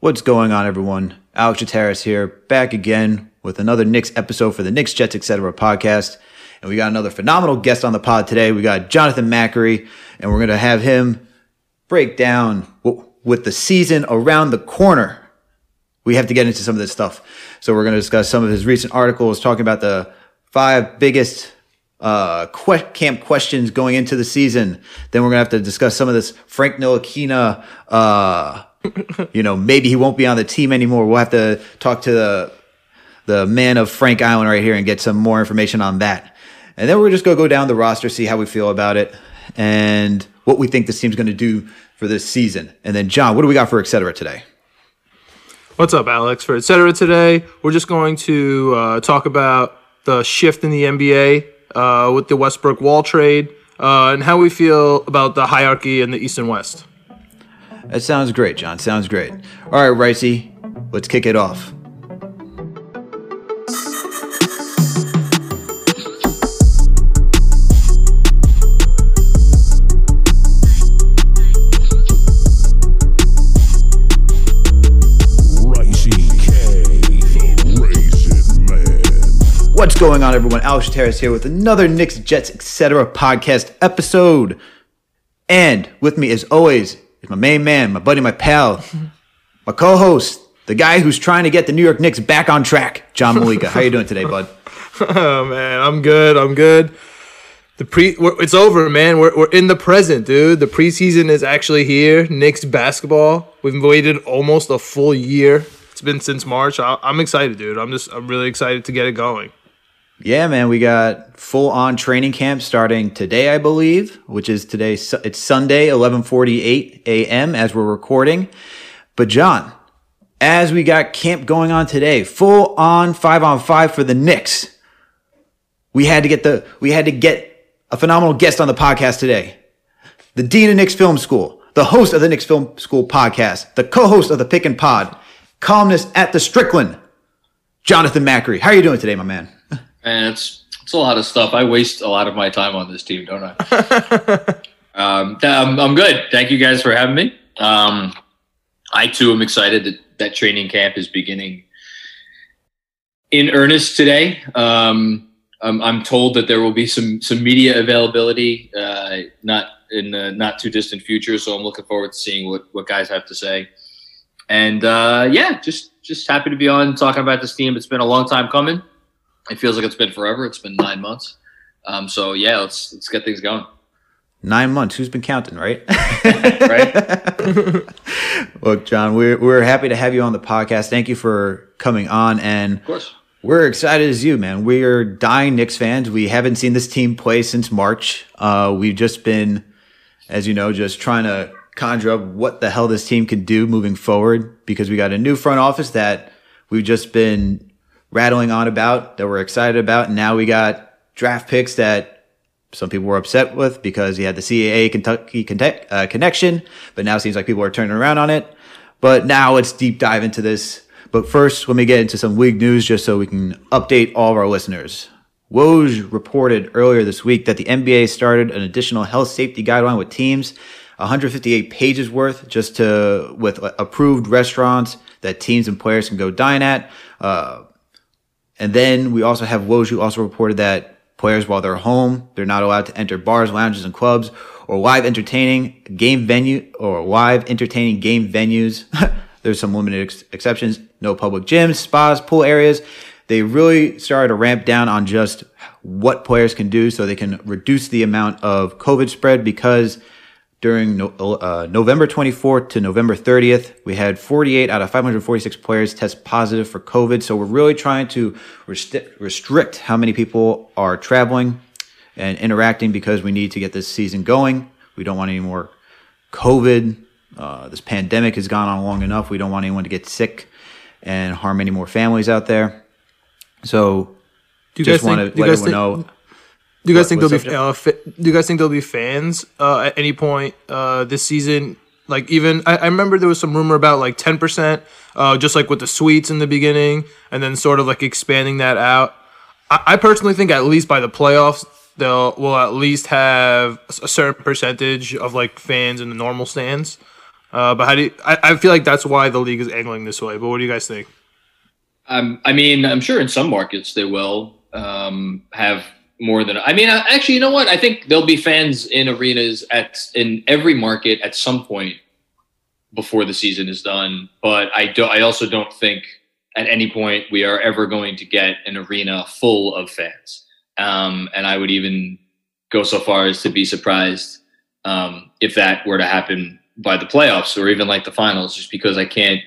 What's going on, everyone? Alex Chateris here, back again with another Knicks episode for the Knicks, Jets, etc. podcast. And we got another phenomenal guest on the pod today. We got Jonathan Macri, and we're going to have him break down w- with the season around the corner. We have to get into some of this stuff. So we're going to discuss some of his recent articles talking about the five biggest uh, que- camp questions going into the season. Then we're going to have to discuss some of this Frank Ntilikina, uh, you know, maybe he won't be on the team anymore. We'll have to talk to the the man of Frank Island right here and get some more information on that. And then we're just to go down the roster, see how we feel about it, and what we think this team's to do for this season. And then, John, what do we got for etc. today? What's up, Alex? For etc. today, we're just going to uh, talk about the shift in the NBA uh, with the Westbrook Wall trade uh, and how we feel about the hierarchy in the East and West. That sounds great, John. Sounds great. All right, Ricey, let's kick it off. What's going on, everyone? Alex Terrace here with another Knicks, Jets, etc. podcast episode. And with me, as always, is my main man, my buddy, my pal, my co-host, the guy who's trying to get the New York Knicks back on track, John Malika. How you doing today, bud? oh man, I'm good. I'm good. The pre, it's over, man. We're we're in the present, dude. The preseason is actually here. Knicks basketball. We've waited almost a full year. It's been since March. I, I'm excited, dude. I'm just I'm really excited to get it going. Yeah, man, we got full on training camp starting today, I believe, which is today. It's Sunday, 11:48 a.m. as we're recording. But John, as we got camp going on today, full on five on five for the Knicks. We had to get the we had to get a phenomenal guest on the podcast today. The dean of Knicks Film School, the host of the Knicks Film School podcast, the co-host of the Pick and Pod, columnist at the Strickland, Jonathan Macri. How are you doing today, my man? And it's it's a lot of stuff. I waste a lot of my time on this team, don't I? um, I'm, I'm good. Thank you guys for having me. Um, I too am excited that that training camp is beginning in earnest today. Um, I'm, I'm, told that there will be some some media availability, uh, not in the not too distant future. So I'm looking forward to seeing what what guys have to say. And uh, yeah, just just happy to be on talking about this team. It's been a long time coming it feels like it's been forever. It's been nine months. Um, so yeah, let's let's get things going. Nine months. Who's been counting, right? right. Look, John, we're we're happy to have you on the podcast. Thank you for coming on, and of course, we're excited as you, man. We are dying Knicks fans. We haven't seen this team play since March. Uh, we've just been, as you know, just trying to conjure up what the hell this team can do moving forward because we got a new front office that we've just been rattling on about that we're excited about. And now we got draft picks that some people were upset with because he had the CAA Kentucky uh, connection, but now seems like people are turning around on it. But now let's deep dive into this. But first, let me get into some league news just so we can update all of our listeners. Woj reported earlier this week that the NBA started an additional health safety guideline with teams, 158 pages worth, just to with approved restaurants that teams and players can go dine at. Uh, and then we also have Woj also reported that players, while they're home, they're not allowed to enter bars, lounges, and clubs or live entertaining game venue or live entertaining game venues. There's some limited ex- exceptions. No public gyms, spas, pool areas. They really started to ramp down on just what players can do so they can reduce the amount of COVID spread because during no, uh, November 24th to November 30th, we had 48 out of 546 players test positive for COVID. So we're really trying to rest- restrict how many people are traveling and interacting because we need to get this season going. We don't want any more COVID. Uh, this pandemic has gone on long enough. We don't want anyone to get sick and harm any more families out there. So just want to let everyone know do you guys what, think there'll be uh, fa- Do you guys think there'll be fans uh, at any point uh, this season? Like even I, I, remember there was some rumor about like ten percent, uh, just like with the suites in the beginning, and then sort of like expanding that out. I, I personally think at least by the playoffs they'll will at least have a certain percentage of like fans in the normal stands. Uh, but how do you, I, I feel like that's why the league is angling this way. But what do you guys think? Um, I mean, I'm sure in some markets they will um, have more than. I mean, actually, you know what? I think there'll be fans in arenas at in every market at some point before the season is done. But I do. I also don't think at any point we are ever going to get an arena full of fans. Um, and I would even go so far as to be surprised um, if that were to happen by the playoffs or even like the finals, just because I can't,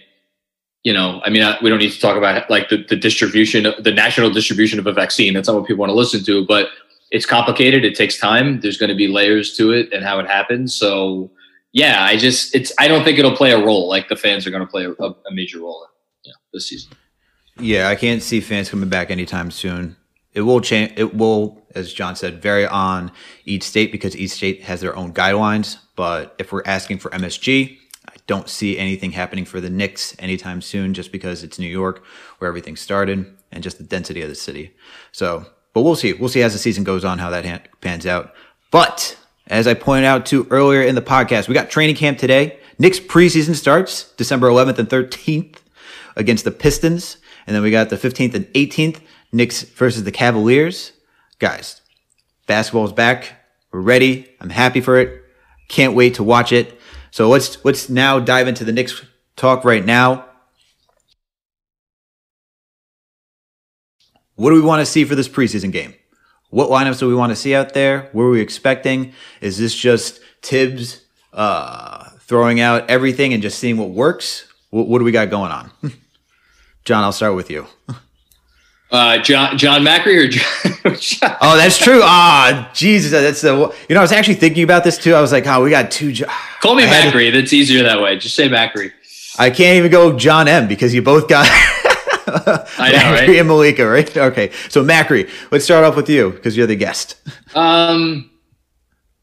you know, I mean, we don't need to talk about like the, the distribution, the national distribution of a vaccine. That's not what people want to listen to, but it's complicated. It takes time. There's going to be layers to it and how it happens. So yeah, I just, it's, I don't think it'll play a role. Like the fans are going to play a, a major role know, this season. Yeah, I can't see fans coming back anytime soon. It will change. It will, as John said, vary on each state because each state has their own guidelines. But if we're asking for MSG, don't see anything happening for the Knicks anytime soon, just because it's New York, where everything started, and just the density of the city. So, but we'll see. We'll see as the season goes on how that pans out. But as I pointed out to earlier in the podcast, we got training camp today. Knicks preseason starts December 11th and 13th against the Pistons. And then we got the 15th and 18th, Knicks versus the Cavaliers. Guys, basketball's back. We're ready. I'm happy for it. Can't wait to watch it. So let's let's now dive into the Knicks talk right now. What do we want to see for this preseason game? What lineups do we want to see out there? What are we expecting? Is this just Tibbs uh, throwing out everything and just seeing what works? What, what do we got going on? John, I'll start with you. Uh, John John Macri or John? oh, that's true. Ah, oh, Jesus, that's the. You know, I was actually thinking about this too. I was like, oh, we got two. Jo- Call me Macri. To, that's easier that way. Just say Macri. I can't even go John M because you both got. I know, Macri right? and Malika, right? Okay, so Macri, let's start off with you because you're the guest. Um,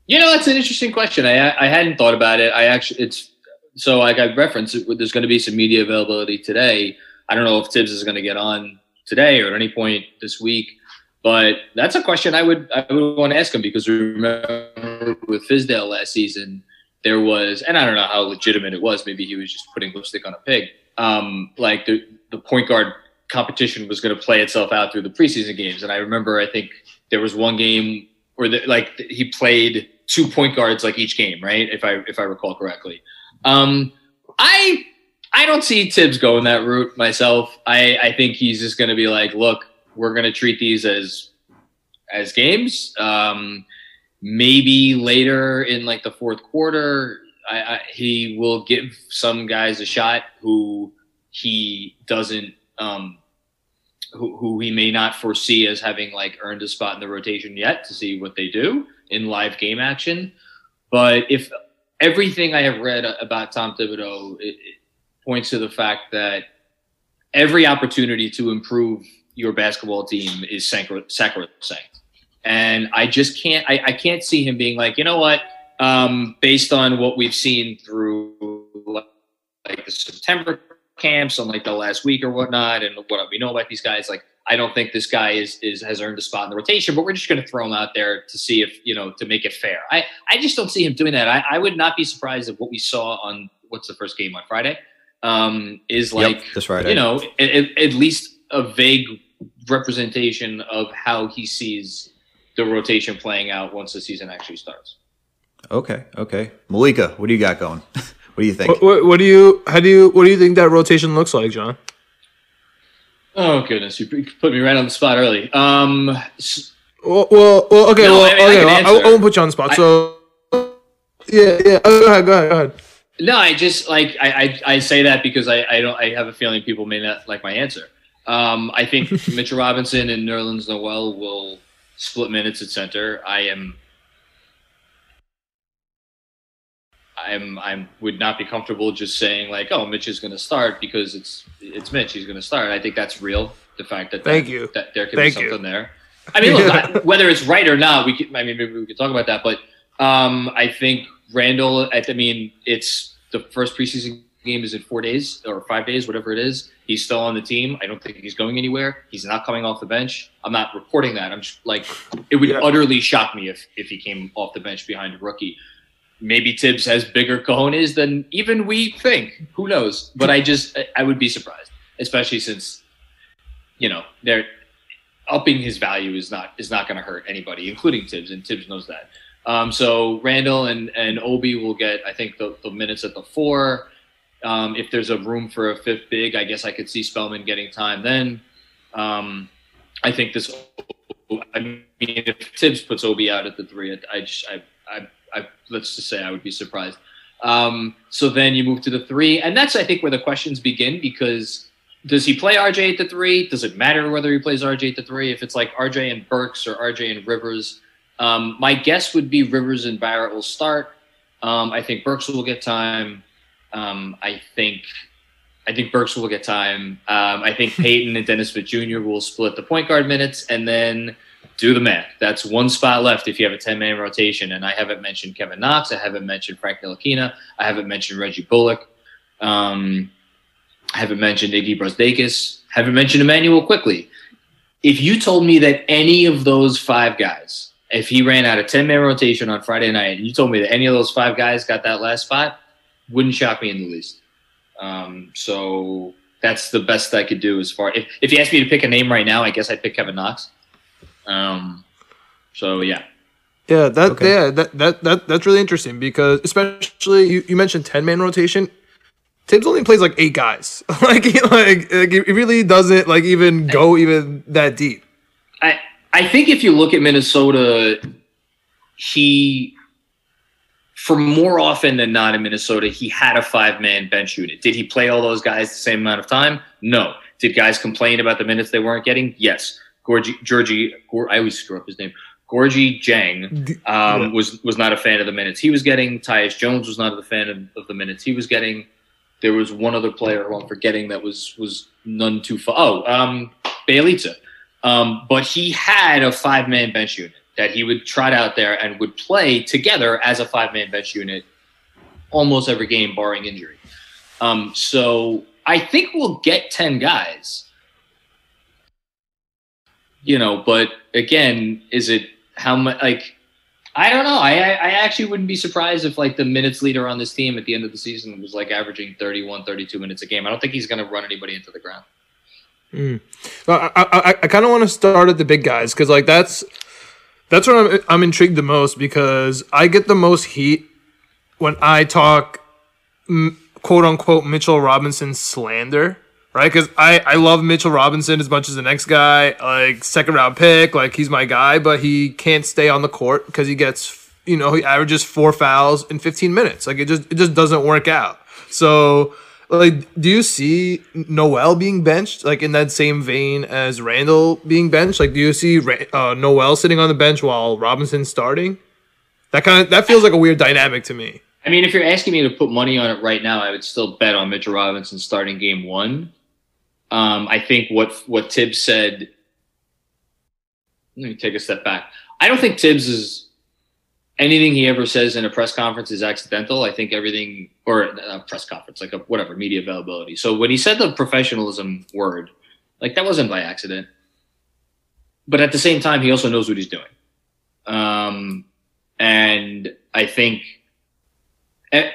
you know, that's an interesting question. I I hadn't thought about it. I actually, it's so like I referenced, there's going to be some media availability today. I don't know if Tibbs is going to get on today or at any point this week, but that's a question I would I would want to ask him because remember with Fizdale last season there was, and I don't know how legitimate it was. Maybe he was just putting lipstick on a pig. Um, like the the point guard competition was going to play itself out through the preseason games, and I remember I think there was one game where the, like he played two point guards like each game, right? If I if I recall correctly. Um, I I don't see Tibbs going that route myself. I, I think he's just going to be like, look, we're going to treat these as as games. Um, maybe later in like the fourth quarter, I, I, he will give some guys a shot who he doesn't, um, who, who he may not foresee as having like earned a spot in the rotation yet to see what they do in live game action. But if everything I have read about Tom Thibodeau points to the fact that every opportunity to improve your basketball team is sacrosanct. And I just can't, I, I can't see him being like, you know what, um, based on what we've seen through like the September camps on like the last week or whatnot, and what we know about these guys, like I don't think this guy is is has earned a spot in the rotation, but we're just going to throw him out there to see if you know to make it fair. I I just don't see him doing that. I, I would not be surprised if what we saw on what's the first game on Friday um, is like yep, that's right. You know, at, at least a vague representation of how he sees the rotation playing out once the season actually starts. Okay, okay, Malika, what do you got going? what do you think? What, what, what, do you how do you what do you think that rotation looks like, John? Oh goodness, you put me right on the spot early. Um, well, well, well okay, no, well, I mean, okay, I, well, I, won't put you on the spot. I, so, yeah, yeah, oh, go ahead, go ahead, go ahead. No, I just like I, I, I say that because I, I don't I have a feeling people may not like my answer. Um, I think Mitchell Robinson and Nerlens Noel will split minutes at center. I am I'm I'm would not be comfortable just saying like, oh, Mitch is going to start because it's it's Mitch. He's going to start. I think that's real. The fact that thank that, you that there could Thank be something you. there. I mean, look, I, whether it's right or not, we could. I mean, maybe we could talk about that. But um, I think Randle, I mean, it's the first preseason game is in four days or five days, whatever it is. He's still on the team. I don't think he's going anywhere. He's not coming off the bench. I'm not reporting that. I'm just like, it would yeah. utterly shock me if if he came off the bench behind a rookie. maybe Tibbs has bigger cojones than even we think. Who knows? But I just I would be surprised, especially since you know they're upping his value is not is not going to hurt anybody, including Tibbs, and Tibbs knows that. Um, so Randle and and Obi will get I think the, the minutes at the four. Um, if there's a room for a fifth big, I guess I could see Spellman getting time then. Um, I think this. I mean, if Tibbs puts Obi out at the three, I, just I, I I, let's just say I would be surprised. Um, so then you move to the three, and that's I think where the questions begin because does he play RJ at the three? Does it matter whether he plays RJ at the three? If it's like RJ and Burks or RJ and Rivers, um, my guess would be Rivers and Barrett will start. Um, I think Burks will get time. Um, I think I think Burks will get time. Um, I think Payton and Dennis Smith Jr. will split the point guard minutes, and then do the math. That's one spot left if you have a 10 man rotation. And I haven't mentioned Kevin Knox. I haven't mentioned Frank Ntilikina. I haven't mentioned Reggie Bullock. Um, I haven't mentioned Iggy Brazdeikis. Haven't mentioned Immanuel Quickley. If you told me that any of those five guys, if he ran out of 10 man rotation on Friday night, and you told me that any of those five guys got that last spot, wouldn't shock me in the least. Um, so that's the best I could do as far. If, if you asked me to pick a name right now, I guess I'd pick Kevin Knox. Um, so yeah. Yeah, that okay. yeah that, that that that's really interesting because especially you, you mentioned ten man rotation. Tibbs only plays like eight guys. like like like it really doesn't like even go even that deep. I I think if you look at Minnesota, he for more often than not in Minnesota, he had a five man bench unit. Did he play all those guys the same amount of time? No. Did guys complain about the minutes they weren't getting? Yes. Gorgie, Georgie, I always screw up his name. Gorgui Dieng um, yeah. was was not a fan of the minutes he was getting. Tyus Jones was not a fan of, of, the minutes he was getting. There was one other player who I'm forgetting that was was none too far. Oh, um. Um, but he had a five man bench unit that he would trot out there and would play together as a five man bench unit almost every game, barring injury. Um, so I think we'll get ten guys you know, but again, is it how much like I don't know. I I actually wouldn't be surprised if like the minutes leader on this team at the end of the season was like averaging 31, 32 minutes a game. I don't think he's going to run anybody into the ground. Mm. I I, I kind of want to start at the big guys because like that's that's what I'm I'm intrigued the most because I get the most heat when I talk quote unquote Mitchell Robinson slander right? Because I, I love Mitchell Robinson as much as the next guy, like second round pick, like he's my guy, but he can't stay on the court because he gets, you know, he averages four fouls in 15 minutes. Like it just it just doesn't work out. So like, do you see Noel being benched like in that same vein as Randle being benched? Like, do you see uh, Noel sitting on the bench while Robinson's starting? That kind of that feels like a weird dynamic to me. I mean, if you're asking me to put money on it right now, I would still bet on Mitchell Robinson starting game one. Um, I think what what Tibbs said. Let me take a step back. I don't think Tibbs is anything he ever says in a press conference is accidental. I think everything, or a press conference, like a whatever media availability. So when he said the professionalism word, like that wasn't by accident. But at the same time, he also knows what he's doing. Um, and I think, eh,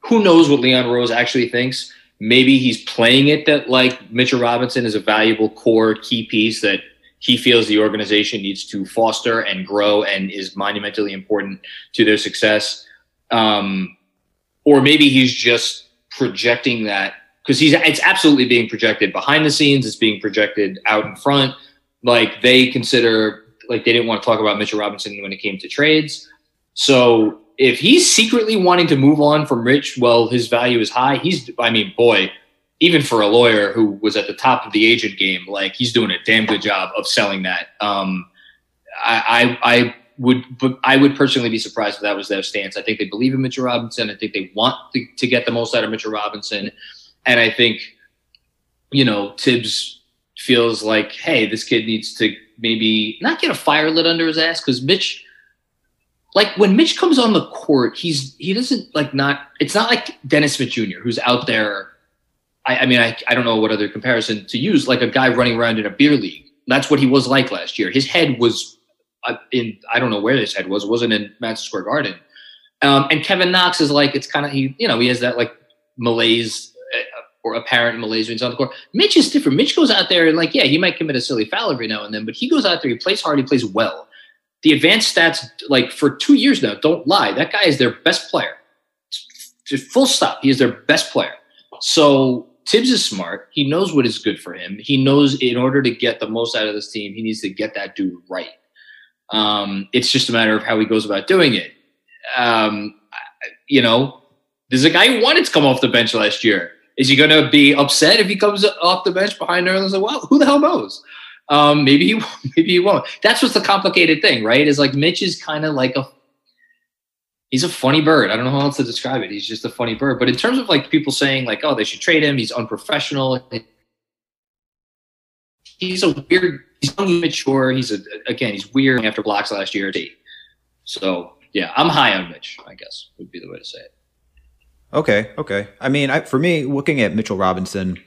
who knows what Leon Rose actually thinks maybe he's playing it that like Mitchell Robinson is a valuable core key piece that he feels the organization needs to foster and grow and is monumentally important to their success. Um, or maybe he's just projecting that because he's it's absolutely being projected behind the scenes. It's being projected out in front. Like they consider like they didn't want to talk about Mitchell Robinson when it came to trades. So if he's secretly wanting to move on from Rich, well, his value is high. He's, I mean, boy, even for a lawyer who was at the top of the agent game, like he's doing a damn good job of selling that. Um, I, I, I would, I would personally be surprised if that was their stance. I think they believe in Mitchell Robinson. I think they want to, to get the most out of Mitchell Robinson, and I think, you know, Tibbs feels like, hey, this kid needs to maybe not get a fire lit under his ass because Mitch like when Mitch comes on the court, he's he doesn't like not. It's not like Dennis Smith Jr. who's out there. I, I mean, I I don't know what other comparison to use. Like a guy running around in a beer league. That's what he was like last year. His head was uh, in. I don't know where his head was. It wasn't in Madison Square Garden. Um, and Kevin Knox is like it's kind of he you know he has that like malaise uh, or apparent malaise when he's on the court. Mitch is different. Mitch goes out there and like yeah he might commit a silly foul every now and then, but he goes out there he plays hard he plays well. The advanced stats like for two years now don't lie. That guy is their best player. Full stop. He is their best player. So Thibs is smart. He knows what is good for him. He knows in order to get the most out of this team, he needs to get that dude right. Um, it's just a matter of how he goes about doing it. Um, you know, there's a guy who wanted to come off the bench last year. Is he going to be upset if he comes off the bench behind Nerlens? Well, who the hell knows? Um, maybe he maybe he won't. That's what's the complicated thing, right? Is like Mitch is kind of like a he's a funny bird. I don't know how else to describe it. He's just a funny bird. But in terms of like people saying like, oh, they should trade him, he's unprofessional. He's a weird. He's immature. He's a again. He's weird after blocks last year. So yeah, I'm high on Mitch. I guess would be the way to say it. Okay, okay. I mean, I, for me, looking at Mitchell Robinson,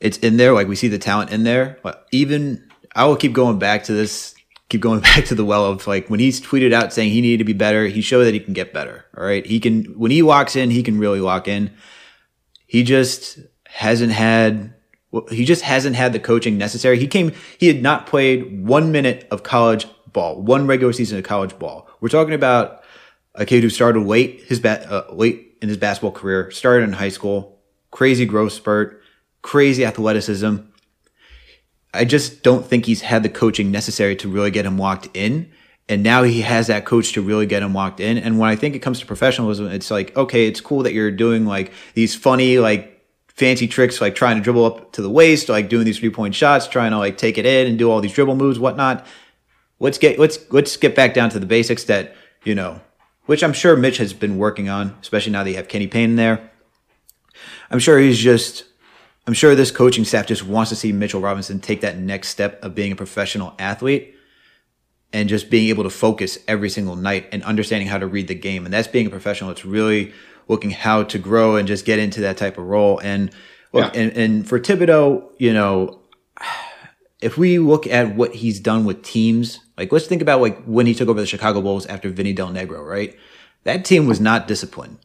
it's in there. Like we see the talent in there. But even I will keep going back to this keep going back to the well of like when he's tweeted out saying he needed to be better, he showed that he can get better. All right. He can, when he walks in, he can really lock in. He just hasn't had, he just hasn't had the coaching necessary. He came, he had not played one minute of college ball, one regular season of college ball. We're talking about a kid who started late, his uh, late in his basketball career, started in high school, crazy growth spurt, crazy athleticism I just don't think he's had the coaching necessary to really get him locked in. And now he has that coach to really get him locked in. And when I think it comes to professionalism, it's like, okay, it's cool that you're doing like these funny, like fancy tricks, like trying to dribble up to the waist, like doing these three point shots, trying to like take it in and do all these dribble moves, whatnot. Let's get, let's, let's get back down to the basics that, you know, which I'm sure Mitch has been working on, especially now that you have Kenny Payne there. I'm sure he's just I'm sure this coaching staff just wants to see Mitchell Robinson take that next step of being a professional athlete and just being able to focus every single night and understanding how to read the game. And that's being a professional. It's really looking how to grow and just get into that type of role. And look, yeah. and, and for Thibodeau, you know, if we look at what he's done with teams, like let's think about like when he took over the Chicago Bulls after Vinny Del Negro, right? That team was not disciplined.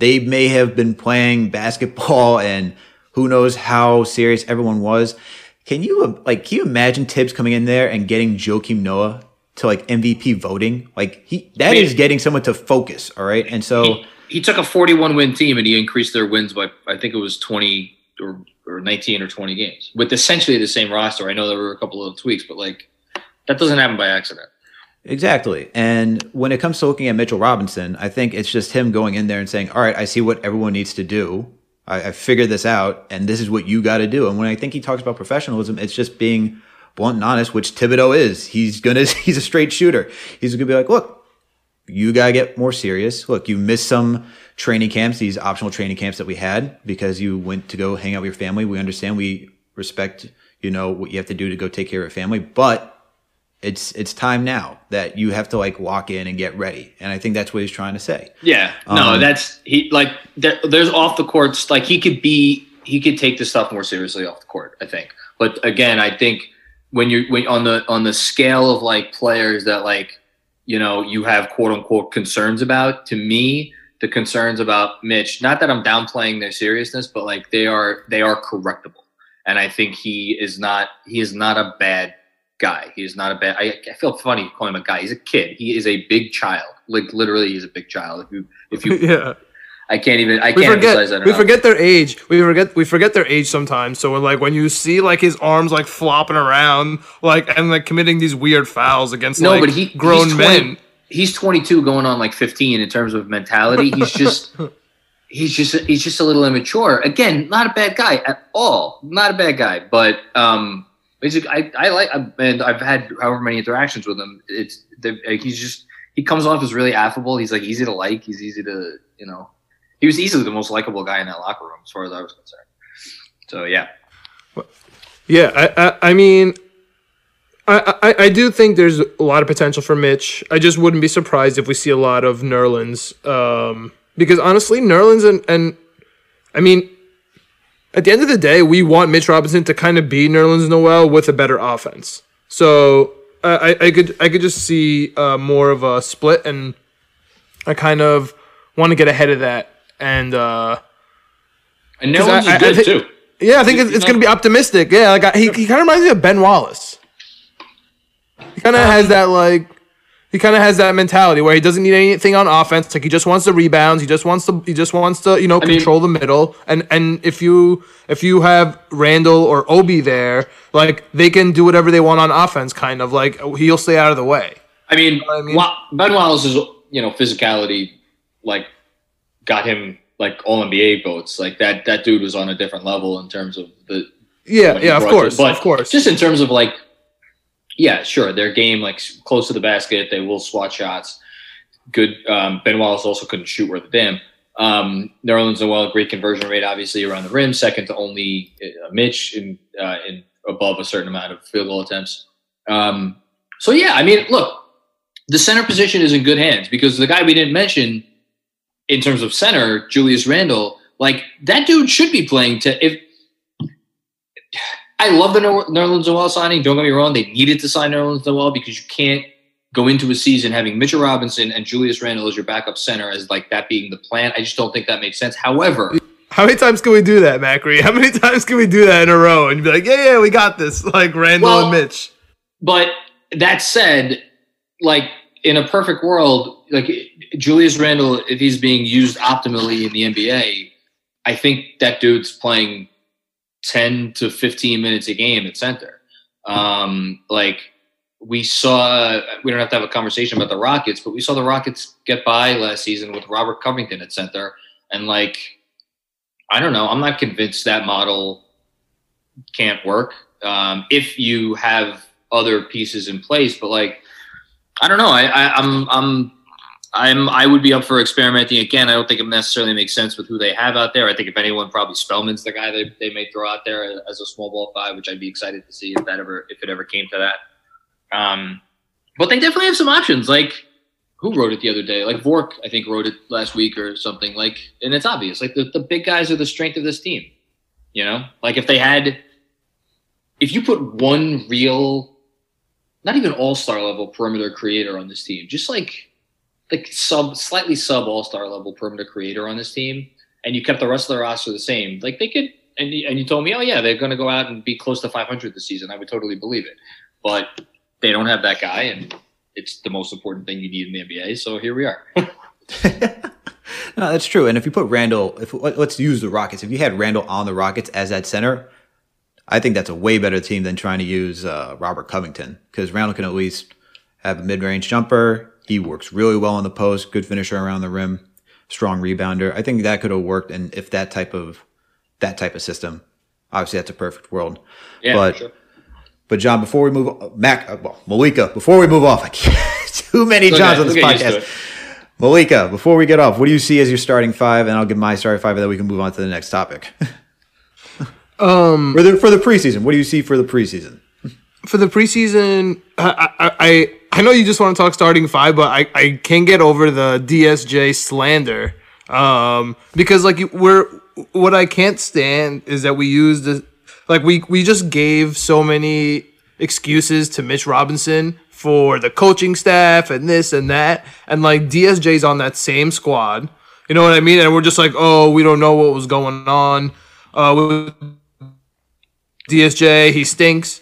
They may have been playing basketball and who knows how serious everyone was. Can you um, like can you imagine Thibs coming in there and getting Joakim Noah to like MVP voting? Like he that I mean, is getting someone to focus, all right? And so he, he, took a 41 win team and he increased their wins by I think it was 20 or, or 19 or 20 games with essentially the same roster. I know there were a couple of tweaks, but like that doesn't happen by accident. Exactly. And when it comes to looking at Mitchell Robinson, I think it's just him going in there and saying, "All right, I see what everyone needs to do. I, I figured this out, and this is what you got to do. And when I think he talks about professionalism, it's just being blunt and honest, which Thibodeau is. He's gonna he's a straight shooter. He's gonna be like, look, you gotta get more serious. Look, you missed some training camps, these optional training camps that we had because you went to go hang out with your family. We understand, we respect, you know, what you have to do to go take care of your family, but it's it's time now that you have to like walk in and get ready. And i think that's what he's trying to say. Yeah. No um, that's he like there, there's off the courts like he could be he could take this stuff more seriously off the court i think. But again i think when you're when, on the on the scale of like players that like you know you have quote unquote concerns about to me the concerns about mitch not that i'm downplaying their seriousness but like they are they are correctable. And i think he is not he is not a bad guy. He's not a bad. I, I feel funny calling him a guy. He's a kid. He is a big child. Like literally, he's a big child. If you, if you, yeah. I can't even. I we can't forget, emphasize that. We forget their age. We forget. We forget their age sometimes. So like when you see like his arms like flopping around, like and like committing these weird fouls against no, like, but he grown 20, men. He's 22, going on like 15 in terms of mentality. He's just. he's just he's just a little immature. Again, not a bad guy at all. Not a bad guy, but um, basically, I, I like, and I've had however many interactions with him. It's he's just he comes off as really affable. He's like easy to like. He's easy to you know. He was easily the most likable guy in that locker room, as far as I was concerned. So yeah, yeah. I I, I mean. I, I, I do think there's a lot of potential for Mitch. I just wouldn't be surprised if we see a lot of Nerlens. Um, because honestly, Nerlens and, and I mean, at the end of the day, we want Mitch Robinson to kind of be Nerlens Noel with a better offense. So I, I could I could just see uh, more of a split, and I kind of want to get ahead of that and. uh and Nerlens is good too. Yeah, I think it's, it's going to be optimistic. Yeah, like I, he he kind of reminds me of Ben Wallace. He kind of um, has that like he kind of has that mentality where he doesn't need anything on offense. Like he just wants the rebounds. He just wants to. He just wants to. You know, I control mean, the middle. And and if you if you have Randle or Obi there, like they can do whatever they want on offense. Kind of like he'll stay out of the way. I mean, you know I mean? Ben Wallace's you know physicality like got him like all NBA votes. Like that that dude was on a different level in terms of the. Yeah, yeah, of course, but of course. Just in terms of like yeah, sure. Their game, like close to the basket, they will swat shots. Good. Um, ben Wallace also couldn't shoot worth a damn. Um, Nerlens Noel, great conversion rate, obviously around the rim, second to only uh, Mitch in, uh, in above a certain amount of field goal attempts. Um, so yeah, I mean, look, the center position is in good hands because the guy we didn't mention in terms of center, Julius Randle, like that dude should be playing to if I love the Nerlens Noel signing. Don't get me wrong; they needed to sign Nerlens Noel because you can't go into a season having Mitchell Robinson and Julius Randle as your backup center as like that being the plan. I just don't think that makes sense. However, how many times can we do that, Macri? How many times can we do that in a row and be like, yeah, yeah, we got this, like Randle well, and Mitch? But that said, like in a perfect world, like Julius Randle, if he's being used optimally in the NBA, I think that dude's playing 10 to 15 minutes a game at center. Um, like we saw, we don't have to have a conversation about the Rockets, but we saw the Rockets get by last season with Robert Covington at center. And like, I don't know, I'm not convinced that model can't work um, if you have other pieces in place. But like, I don't know. I, I I'm I'm I'm I would be up for experimenting again. I don't think it necessarily makes sense with who they have out there. I think if anyone, probably Spellman's the guy they, they may throw out there as a small ball five, which I'd be excited to see if that ever if it ever came to that. Um, but they definitely have some options. Like who wrote it the other day? Like Vork, I think wrote it last week or something. Like, and it's obvious. Like the, the big guys are the strength of this team. You know, like if they had, if you put one real, not even all star level perimeter creator on this team, just like like sub slightly sub all star level perimeter creator on this team, and you kept the rest of the roster the same, like they could. And and you told me, oh yeah, they're going to go out and be close to 500 this season. I would totally believe it, but they don't have that guy, and it's the most important thing you need in the NBA. So here we are. no, that's true. And if you put Randle, if let's use the Rockets, if you had Randle on the Rockets as that center, I think that's a way better team than trying to use uh, Robert Covington because Randle can at least have a mid-range jumper. He works really well in the post, good finisher around the rim, strong rebounder. I think that could have worked, and if that type of that type of system, obviously that's a perfect world. Yeah, but sure. but John, before we move, Mac, uh, well, Malika, before we move off, I can't, too many Johns on this podcast. Malika, before we get off, what do you see as your starting five? And I'll give my starting five, and then we can move on to the next topic. um, for the for the preseason, what do you see for the preseason? For the preseason, I, I, I know you just want to talk starting five, but I, I can't get over the DSJ slander. Um, because like we're what I can't stand is that we use the like we we just gave so many excuses to Mitch Robinson for the coaching staff and this and that, and like DSJ's on that same squad. You know what I mean? And we're just like, oh, we don't know what was going on uh, with DSJ. He stinks.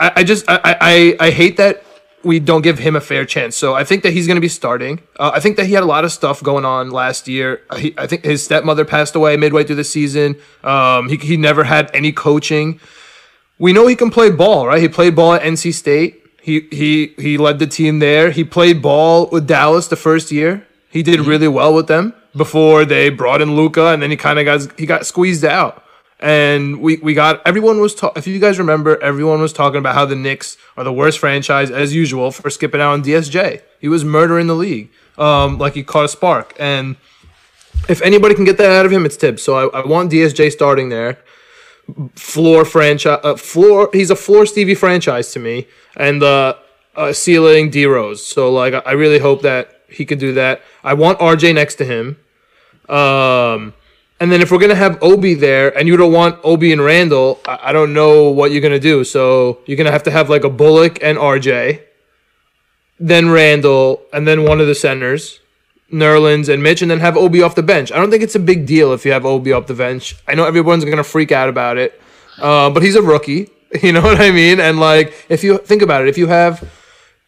I, I just I, I I hate that we don't give him a fair chance. So I think that he's going to be starting. Uh, I think that he had a lot of stuff going on last year. He, I think his stepmother passed away midway through the season. Um, he, he never had any coaching. We know he can play ball, right? He played ball at NC State. He he he led the team there. He played ball with Dallas the first year. He did mm-hmm. really well with them before they brought in Luka, and then he kind of got he got squeezed out and we, we got everyone was ta- if you guys remember everyone was talking about how the Knicks are the worst franchise as usual for skipping out on DSJ. He was murdering the league, um, like he caught a spark. And if anybody can get that out of him, it's Tibbs. So I, I want DSJ starting there. Floor franchise, uh, floor. He's a floor Steve Francis to me, and uh, uh, ceiling D Rose. So like I really hope that he could do that. I want RJ next to him. Um, and then if we're gonna have Obi there, and you don't want Obi and Randle, I, I don't know what you're gonna do. So you're gonna have to have like a Bullock and RJ, then Randle, and then one of the centers. Nerlens and Mitch, and then have Obi off the bench. I don't think it's a big deal if you have Obi off the bench. I know everyone's gonna freak out about it, uh, but he's a rookie. You know what I mean? And like, if you think about it, if you have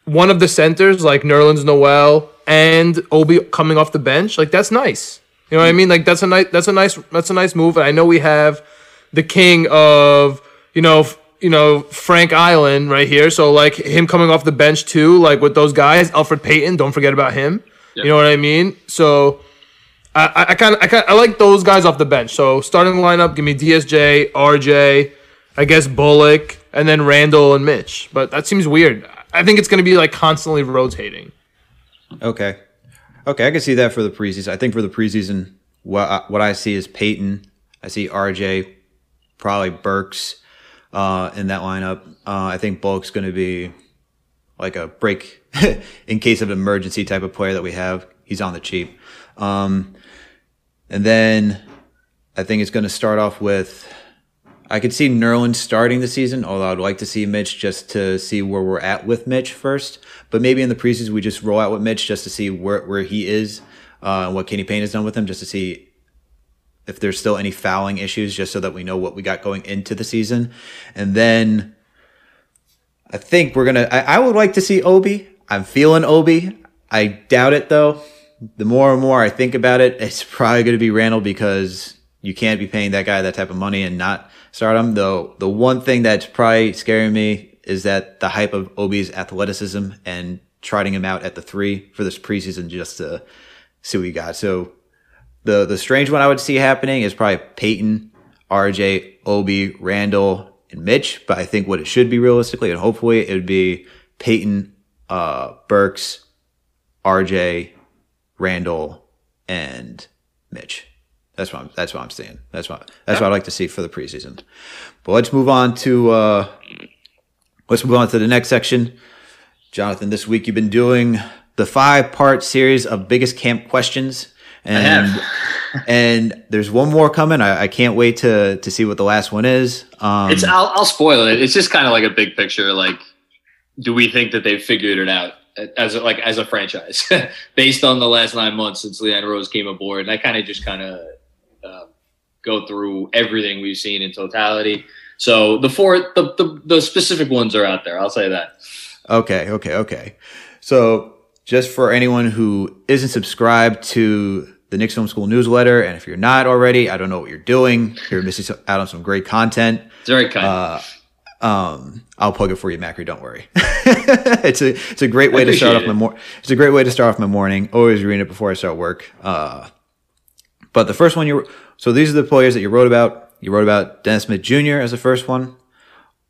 one of the centers like Nerlens Noel and Obi coming off the bench, like that's nice. You know what I mean? Like that's a nice that's a nice that's a nice move. And I know we have the king of you know f- you know Frank Island right here. So like him coming off the bench too, like with those guys, Elfrid Payton. Don't forget about him. You know what I mean? So I I kind of I kind I like those guys off the bench. So starting lineup, give me DSJ, RJ, I guess Bullock, and then Randle and Mitch. But that seems weird. I think it's going to be like constantly rotating. Okay. Okay, I can see that for the preseason. I think for the preseason, what I, what I see is Payton. I see RJ, probably Burks uh, in that lineup. Uh, I think Bullock's going to be like a break in case of an emergency type of player that we have. He's on the cheap. Um, and then I think it's going to start off with. I could see Nerlens starting the season, although I'd like to see Mitch just to see where we're at with Mitch first. But maybe in the preseason we just roll out with Mitch just to see where where he is uh, and what Kenny Payne has done with him, just to see if there's still any fouling issues, just so that we know what we got going into the season. And then I think we're gonna. I would like to see Obi. I'm feeling Obi. I doubt it though. The more and more I think about it, it's probably going to be Randle because you can't be paying that guy that type of money and not start him. Though the one thing that's probably scaring me is that the hype of Obi's athleticism and trotting him out at the three for this preseason just to see what we got. So the the strange one I would see happening is probably Payton, RJ, Obi, Randle, and Mitch. But I think what it should be realistically and hopefully it would be Payton, uh, Burks, RJ, Randle, and Mitch. That's what I'm, that's what I'm saying. That's what that's what I'd like to see for the preseason. But let's move on to uh, let's move on to the next section. Jonathan, this week you've been doing the five part series of biggest camp questions, and and there's one more coming. I, I, can't wait to to see what the last one is. Um, it's I'll, I'll spoil it. It's just kind of like a big picture. Like, do we think that they've figured it out? as a, like as a franchise based on the last nine months since Leon Rose came aboard. And I kind of just kind of uh, go through everything we've seen in totality. So the four, the, the, the specific ones are out there. I'll say that. Okay. Okay. Okay. So just for anyone who isn't subscribed to the Knicks Film School newsletter, and if you're not already, I don't know what you're doing. You're missing out on some great content. It's very kind. Uh, um, I'll plug it for you, Macri. Don't worry. it's a it's a great way to start off my morning. It's a great way to start off my morning. Always reading it before I start work. Uh, but the first one you so these are the players that you wrote about. You wrote about Dennis Smith Jr. as the first one,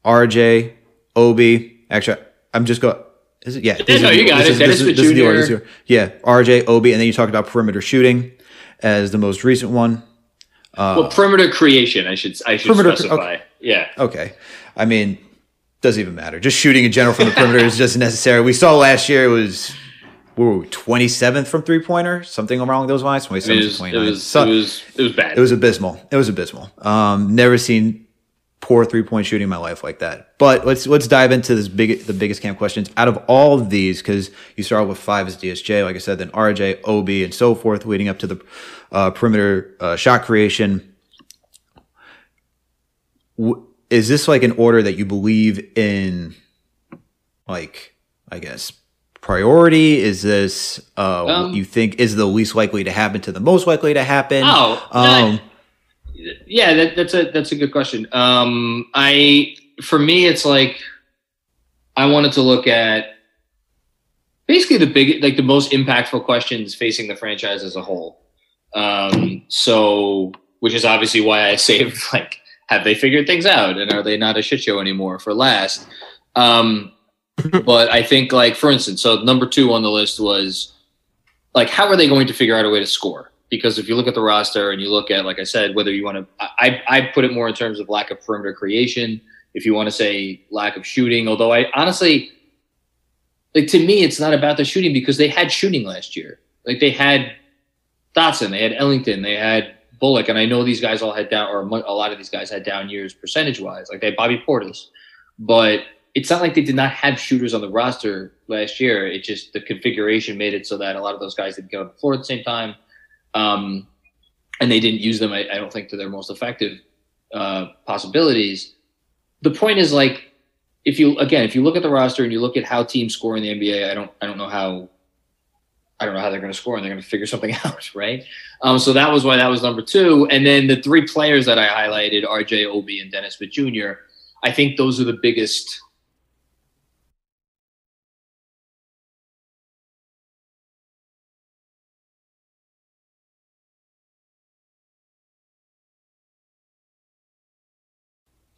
RJ, Obi. Actually, I'm just going. Is it? Yeah. Yeah, no, you got it. Is, Dennis Smith Jr. Is the, yeah, RJ, Obi, and then you talked about perimeter shooting as the most recent one. Uh, well, perimeter creation, I should I should perimeter, specify. Okay. Yeah. Okay. I mean, doesn't even matter. Just shooting in general from the perimeter is just necessary. We saw last year it was twenty seventh from three pointer, something along those lines. Twenty seventh, twenty nine. It, so, it was it was bad. It was abysmal. It was abysmal. Um, never seen poor three point shooting in my life like that. But let's let's dive into this big the biggest camp questions out of all of these because you start with five as DSJ, like I said, then RJ, Obi, and so forth, leading up to the uh, perimeter uh, shot creation. W- is this like an order that you believe in? Like, I guess priority? Is this uh, um, you think is the least likely to happen to the most likely to happen? Oh, um, yeah, that, that's a that's a good question. Um, I for me, it's like I wanted to look at basically the big, like the most impactful questions facing the franchise as a whole. Um, so, which is obviously why I saved like have they figured things out and are they not a shit show anymore for last? Um, but I think like for instance, so number two on the list was like how are they going to figure out a way to score? Because if you look at the roster and you look at like I said, whether you want to, I I put it more in terms of lack of perimeter creation. If you want to say lack of shooting, although I honestly like to me it's not about the shooting because they had shooting last year. Like they had Dotson, they had Ellington, they had Bullock, and I know these guys all had down, or a lot of these guys had down years percentage wise. Like they had Bobby Portis, but it's not like they did not have shooters on the roster last year. It just the configuration made it so that a lot of those guys didn't get on the floor at the same time, um, and they didn't use them. I, I, don't think to their most effective uh, possibilities. The point is like if you again if you look at the roster and you look at how teams score in the NBA, I don't I don't know how I don't know how they're going to score and they're going to figure something out, right? Um, so that was why that was number two. And then the three players that I highlighted, RJ, Obi, and Dennis Smith Jr. I think those are the biggest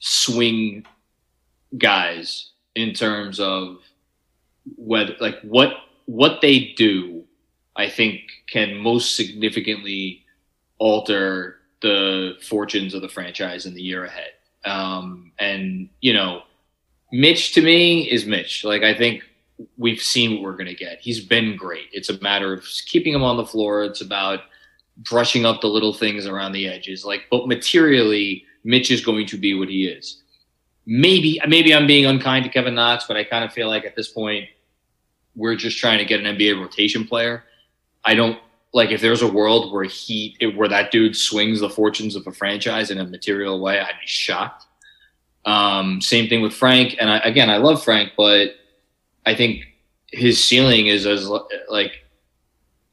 swing guys in terms of whether like what what they do i think can most significantly alter the fortunes of the franchise in the year ahead. Um, and you know mitch to me is mitch. Like i think we've seen what we're going to get. He's been great. It's a matter of keeping him on the floor. It's about brushing up the little things around the edges. Like but materially Mitch is going to be what he is. Maybe maybe I'm being unkind to Kevin Knox, but I kind of feel like at this point we're just trying to get an NBA rotation player. I don't like if there's a world where he where that dude swings the fortunes of a franchise in a material way, I'd be shocked. Um, same thing with Frank, and I, again, I love Frank, but I think his ceiling is as like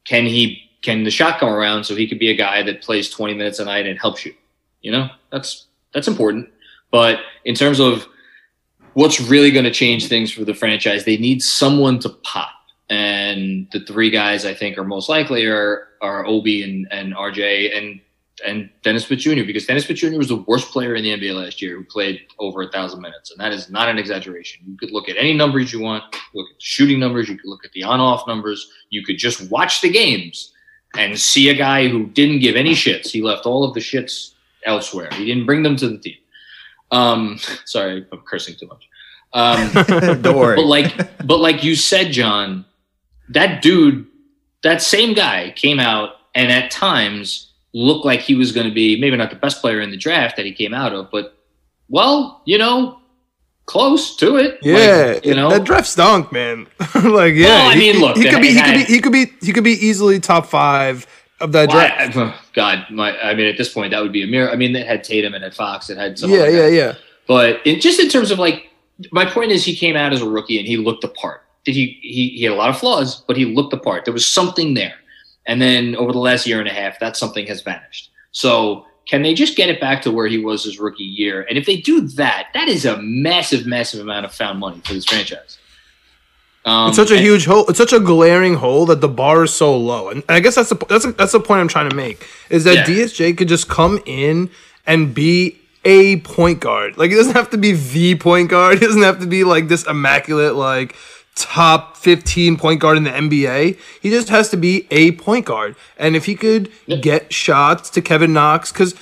can he can the shot come around so he could be a guy that plays 20 minutes a night and helps you you know, that's that's important. But in terms of what's really going to change things for the franchise, they need someone to pop. And the three guys I think are most likely are are Obi and, and RJ and and Dennis Smith Jr. because Dennis Smith Jr. was the worst player in the NBA last year who played over a thousand minutes, and that is not an exaggeration. You could look at any numbers you want, look at the shooting numbers, you could look at the on-off numbers, you could just watch the games and see a guy who didn't give any shits. He left all of the shits elsewhere. He didn't bring them to the team. Um, sorry, I'm cursing too much. Um, Don't worry. But like, but like you said, John, that dude, that same guy came out and at times looked like he was going to be maybe not the best player in the draft that he came out of, but well, you know, close to it. Yeah, like, you know that draft stunk, man. like, yeah, well, I mean, look, he, he could be, he could be, he could be, he could be easily top five of that well, draft. I, God, my, I mean, at this point, that would be a mirror. I mean, it had Tatum and had Fox, it had some. Yeah, yeah, yeah. But in, just in terms of like, my point is, he came out as a rookie and he looked the part. Did he? He, he had a lot of flaws, but he looked the part. There was something there. And then over the last year and a half, that something has vanished. So can they just get it back to where he was his rookie year? And if they do that, that is a massive, massive amount of found money for this franchise. Um, it's such a and, huge hole. It's such a glaring hole that the bar is so low, and I guess that's the that's a, that's the point I'm trying to make is that yeah. DSJ could just come in and be a point guard. Like it doesn't have to be the point guard. It doesn't have to be like this immaculate like top 15 point guard in the NBA. He just has to be a point guard. And if he could yeah. get shots to Kevin Knox cuz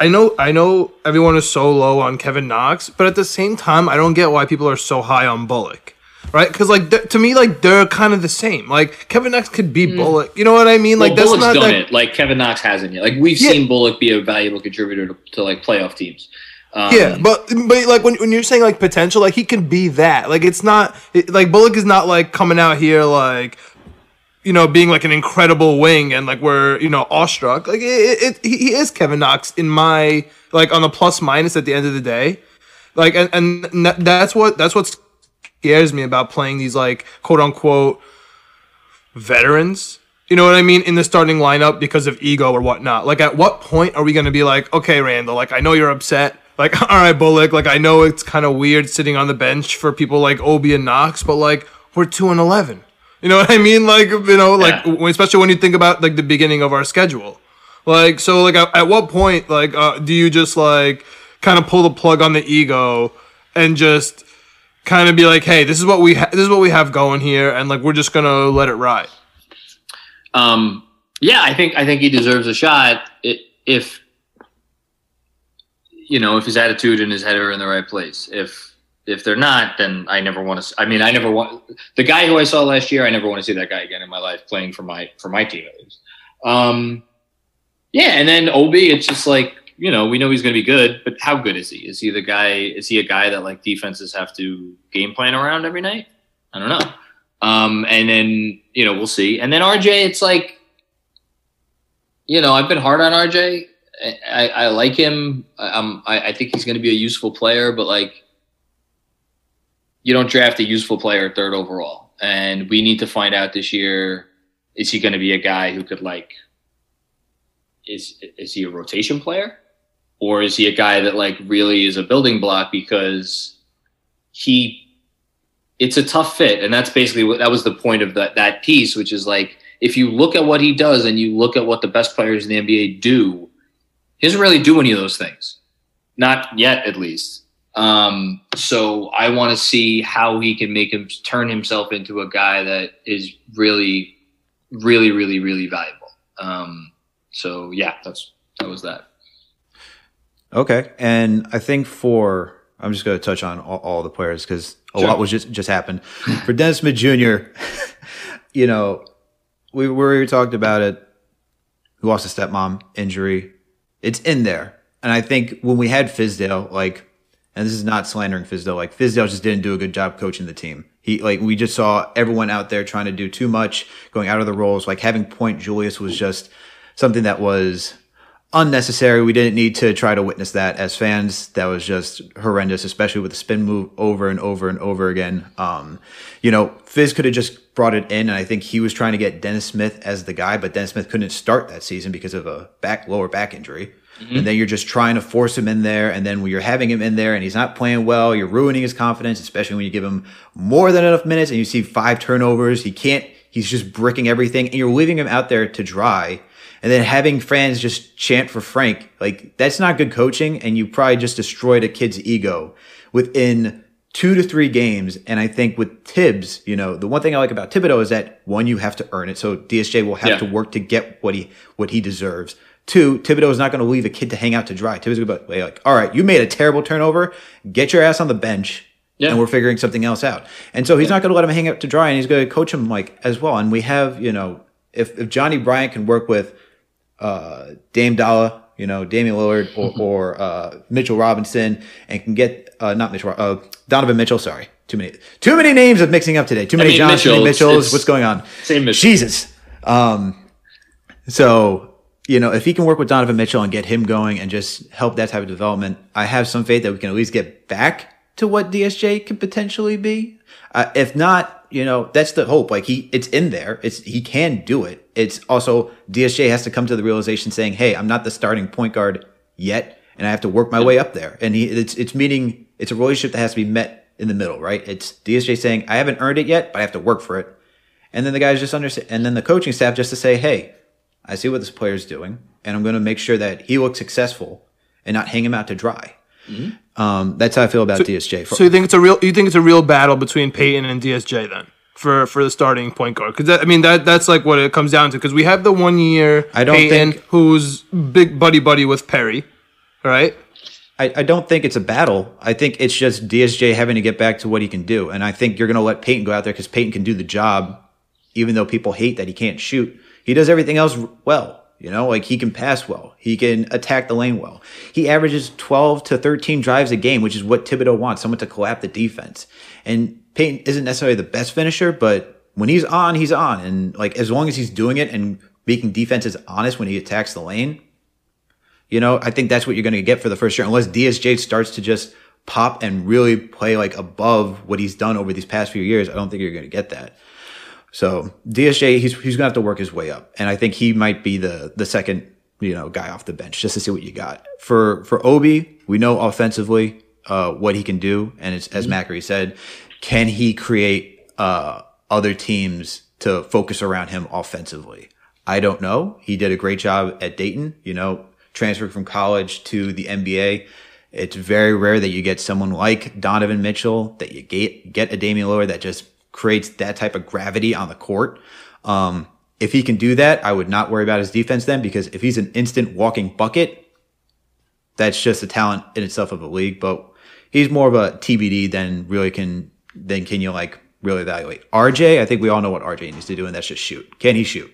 I know I know everyone is so low on Kevin Knox, but at the same time I don't get why people are so high on Bullock right? Because like th- to me, like they're kind of the same. Like Kevin Knox could be mm. Bullock. You know what I mean? Like that's Bullock's not done that... it. Like Kevin Knox hasn't yet. Like we've yeah. seen Bullock be a valuable contributor to, to like playoff teams. Um, yeah, but but like when when you're saying like potential, like he can be that. Like it's not it, like Bullock is not like coming out here like you know being like an incredible wing and like we're you know awestruck. Like it, it, he is Kevin Knox in my like on the plus minus at the end of the day. Like and and that's what that's what's scares me about playing these like quote unquote veterans. You know what I mean? In the starting lineup because of ego or whatnot. Like, at what point are we going to be like, okay, Randle, like, I know you're upset. Like, all right, Bullock, like, I know it's kind of weird sitting on the bench for people like Obi and Knox, but like, we're 2 and 11. You know what I mean? Like, you know, like, yeah. especially when you think about like the beginning of our schedule. Like, so, like, at, at what point, like, uh, do you just like kind of pull the plug on the ego and just kind of be like, hey, this is what we ha- this is what we have going here, and like we're just gonna let it ride. Um, yeah, I think I think he deserves a shot if you know if his attitude and his head are in the right place. If if they're not, then I never want to. I mean, I never want the guy who I saw last year. I never want to see that guy again in my life playing for my for my team at least. Um, yeah, and then Obi, it's just like you know, we know he's going to be good, but how good is he? Is he the guy? Is he a guy that like defenses have to game plan around every night? I don't know. Um, and then you know we'll see. And then RJ, it's like, you know, I've been hard on RJ. I, I like him. I, I think he's going to be a useful player, but like, you don't draft a useful player third overall. And we need to find out this year: is he going to be a guy who could like? Is is he a rotation player? Or is he a guy that like really is a building block because he it's a tough fit. And that's basically what that was the point of that that piece which is like if you look at what he does and you look at what the best players in the NBA do he doesn't really do any of those things. Not yet at least. Um, so I want to see how he can make him turn himself into a guy that is really really really really valuable. Um, so yeah that's that was that Okay, and I think for I'm just going to touch on all, all the players because a sure. lot was just just happened for Dennis Smith Jr. you know, we, we talked about it. Who lost a stepmom injury? It's in there, and I think when we had Fizdale, like, and this is not slandering Fizdale, like Fizdale just didn't do a good job coaching the team. He like we just saw everyone out there trying to do too much, going out of the roles. Like having Point Julius was just something that was unnecessary. We didn't need to try to witness that as fans. That was just horrendous, especially with the spin move over and over and over again. Um, you know, Fizz could have just brought it in, and I think he was trying to get Dennis Smith as the guy, but Dennis Smith couldn't start that season because of a back lower back injury. Mm-hmm. And then you're just trying to force him in there, and then when you're having him in there and he's not playing well, you're ruining his confidence, especially when you give him more than enough minutes and you see five turnovers. He can't. He's just bricking everything, and you're leaving him out there to dry and then having fans just chant for Frank, like that's not good coaching. And you probably just destroyed a kid's ego within two to three games. And I think with Tibbs, you know, the one thing I like about Thibodeau is that one, you have to earn it. So DSJ will have yeah. to work to get what he, what he deserves. Two, Thibodeau is not going to leave a kid to hang out to dry. Thibodeau's going to be like, all right, you made a terrible turnover. Get your ass on the bench. Yeah. And we're figuring something else out. And so he's yeah. not going to let him hang out to dry and he's going to coach him like as well. And we have, you know, if, if Johnny Bryant can work with uh, Dame Dolla, you know, Damian Lillard or, or uh, Mitchell Robinson and can get uh, not Mitchell, uh, Donovan Mitchell. Sorry, too many, too many names of mixing up today. Too many I mean, Johns, Mitchell, Mitchells. What's going on? Same Mitchell. Jesus. Um, so you know, if he can work with Donovan Mitchell and get him going and just help that type of development, I have some faith that we can at least get back to what DSJ could potentially be. Uh, if not, you know, that's the hope. Like he, it's in there. It's he can do it. It's also DSJ has to come to the realization saying, "Hey, I'm not the starting point guard yet, and I have to work my way up there." And he, it's it's meaning it's a relationship that has to be met in the middle, right? It's DSJ saying, "I haven't earned it yet, but I have to work for it," and then the guys just understand, and then the coaching staff just to say, "Hey, I see what this player is doing, and I'm going to make sure that he looks successful and not hang him out to dry." Mm-hmm. Um, that's how I feel about so, DSJ. So you think it's a real you think it's a real battle between Payton and DSJ then for for the starting point guard? Because I mean that that's like what it comes down to. Because we have the one year I don't Payton think, who's big buddy buddy with Perry, right? I, I don't think it's a battle. I think it's just DSJ having to get back to what he can do, and I think you're going to let Payton go out there because Payton can do the job, even though people hate that he can't shoot. He does everything else well. You know, like he can pass well. He can attack the lane well. He averages 12 to 13 drives a game, which is what Thibodeau wants, someone to collapse the defense. And Payton isn't necessarily the best finisher, but when he's on, he's on. And like, as long as he's doing it and making defenses honest when he attacks the lane, you know, I think that's what you're going to get for the first year, unless DSJ starts to just pop and really play like above what he's done over these past few years. I don't think you're going to get that. So DSJ, he's he's gonna have to work his way up, and I think he might be the the second you know guy off the bench just to see what you got for for Obi. We know offensively uh, what he can do, and it's, as mm-hmm. Macri said, can he create uh, other teams to focus around him offensively? I don't know. He did a great job at Dayton. You know, transferred from college to the NBA. It's very rare that you get someone like Donovan Mitchell, that you get get a Damian Lillard that just creates that type of gravity on the court. Um, if he can do that, I would not worry about his defense then because if he's an instant walking bucket, that's just a talent in itself of a league. But he's more of a TBD than really can than can you like really evaluate. RJ, I think we all know what RJ needs to do, and that's just shoot. Can he shoot?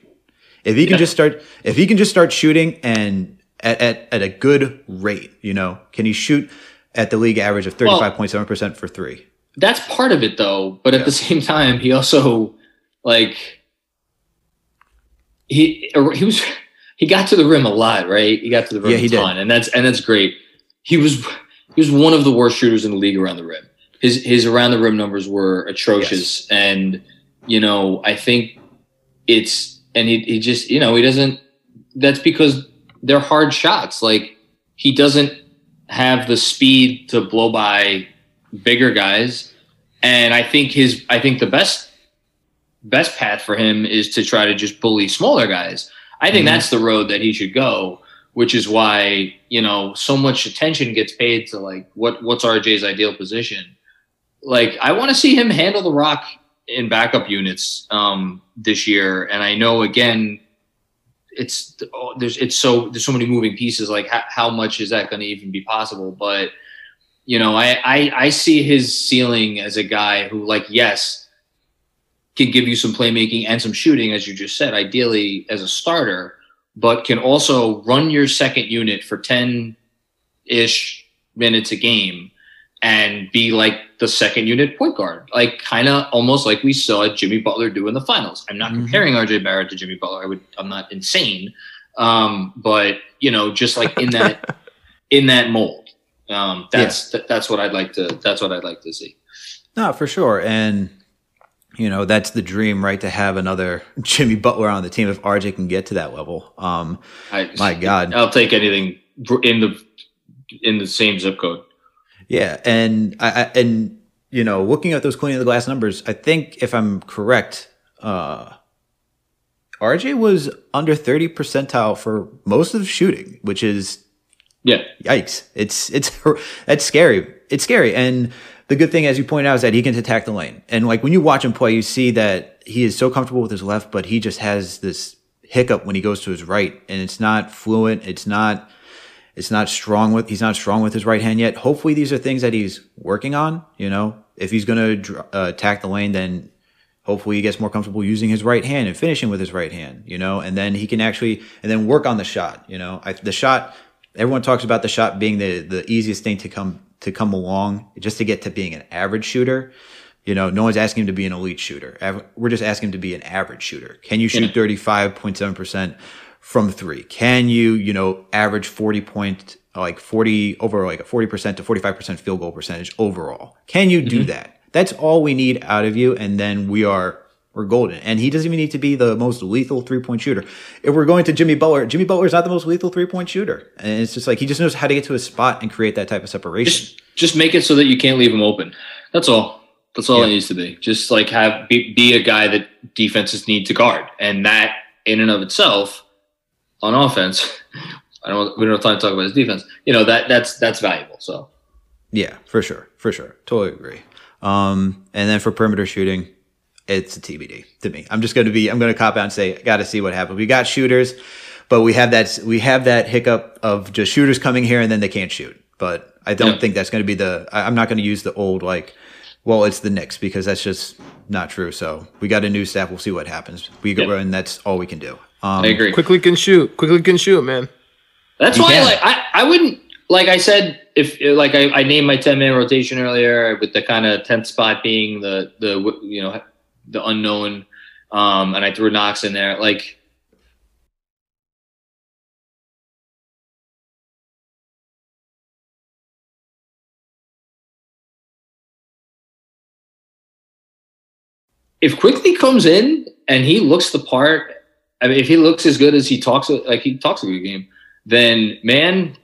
If he can yeah. just start, if he can just start shooting and at, at, at a good rate? You know, can he shoot at the league average of 35.7% well, for three? That's part of it though. But at yeah. the same time, he also like, he, he was, he got to the rim a lot, right? He got to the rim yeah, he a ton, did. and that's, and that's great. He was, he was one of the worst shooters in the league around the rim. His, his around the rim numbers were atrocious. Yes. And, you know, I think it's, and he, he just, you know, he doesn't, that's because they're hard shots. Like he doesn't have the speed to blow by bigger guys. And I think his I think the best best path for him is to try to just bully smaller guys. I think mm-hmm. that's the road that he should go, which is why, you know, so much attention gets paid to like what what's RJ's ideal position. Like I want to see him handle the rock in backup units um, this year. And I know again it's oh, there's it's so there's so many moving pieces. Like how, how much is that going to even be possible? But you know, I, I I see his ceiling as a guy who, like, yes, can give you some playmaking and some shooting, as you just said, ideally as a starter, but can also run your second unit for ten ish minutes a game and be like the second unit point guard, like kind of almost like we saw Jimmy Butler do in the finals. I'm not mm-hmm. comparing RJ Barrett to Jimmy Butler. I would, I'm not insane, um, but you know, just like in that in that mold. Um, that's yeah. th- that's what I'd like to. That's what I'd like to see. No, for sure, and you know that's the dream, right? To have another Jimmy Butler on the team if RJ can get to that level. Um, I, my God, I'll take anything in the in the same zip code. Yeah, and I, I and you know, looking at those cleaning the glass numbers, I think if I'm correct, uh, RJ was under 30 percentile for most of shooting, which is yeah, yikes. It's it's that's scary. It's scary. And the good thing, as you point out, is that he can attack the lane. And like when you watch him play, you see that he is so comfortable with his left, but he just has this hiccup when he goes to his right, and it's not fluent. It's not it's not strong with, he's not strong with his right hand yet. Hopefully these are things that he's working on. You know, if he's going to uh, attack the lane, then hopefully he gets more comfortable using his right hand and finishing with his right hand, you know, and then he can actually, and then work on the shot, you know, I, the shot, everyone talks about the shot being the, the easiest thing to come, to come along just to get to being an average shooter. You know, no one's asking him to be an elite shooter. We're just asking him to be an average shooter. Can you shoot 35.7%? from three? Can you, you know, average 40 point, like 40 over like a 40% to 45% field goal percentage overall? Can you do mm-hmm. that? That's all we need out of you. And then we are, we're golden. And he doesn't even need to be the most lethal three point shooter. If we're going to Jimmy Butler, Jimmy Butler is not the most lethal three point shooter. And it's just like he just knows how to get to a spot and create that type of separation. Just, just make it so that you can't leave him open. That's all. That's all yeah. it needs to be. Just like have be, be a guy that defenses need to guard. And that in and of itself on offense. I don't. We don't have time to talk about his defense. You know that that's that's valuable. So. Yeah, for sure, for sure, totally agree. Um, and then for perimeter shooting, it's a TBD to me. I'm just going to be. I'm going to cop out and say, got to see what happens. We got shooters, but we have that we have that hiccup of just shooters coming here and then they can't shoot. But I don't yeah. think that's going to be the. I, I'm not going to use the old like. Well, it's the Knicks because that's just not true. So we got a new staff. We'll see what happens. We go, and that's all we can do. Um, I agree. Quickley can shoot. Quickley can shoot, man. That's why, like, I, I wouldn't like I said if like I, I named my ten man rotation earlier with the kind of tenth spot being the the you know the unknown, um, and I threw Knox in there. Like, if Quickley comes in and he looks the part I mean, if he looks as good as he talks, like he talks a good game, then man,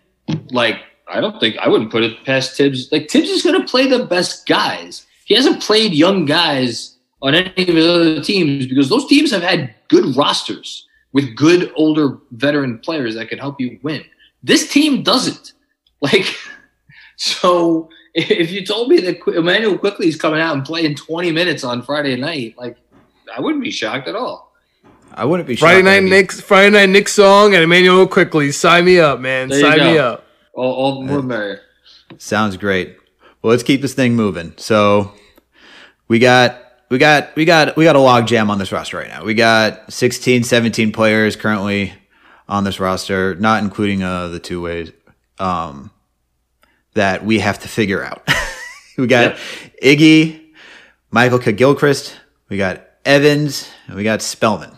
like I don't think I wouldn't put it past Tibbs. Like Tibbs is going to play the best guys. He hasn't played young guys on any of his other teams because those teams have had good rosters with good older veteran players that can help you win. This team doesn't. Like, so if you told me that Immanuel Quickley is coming out and playing 20 minutes on Friday night, like I wouldn't be shocked at all. I wouldn't be Friday night Knicks Friday night Knicks song and Immanuel Quickley. Sign me up, man. There Sign me up. All, all more uh, merry. Sounds great. Well, let's keep this thing moving. So we got we got we got we got a log jam on this roster right now. We got 16, 17 players currently on this roster, not including uh, the two ways, um, that we have to figure out. we got yep. Iggy, Michael Kidd-Gilchrist, we got Evans, and we got Spellman.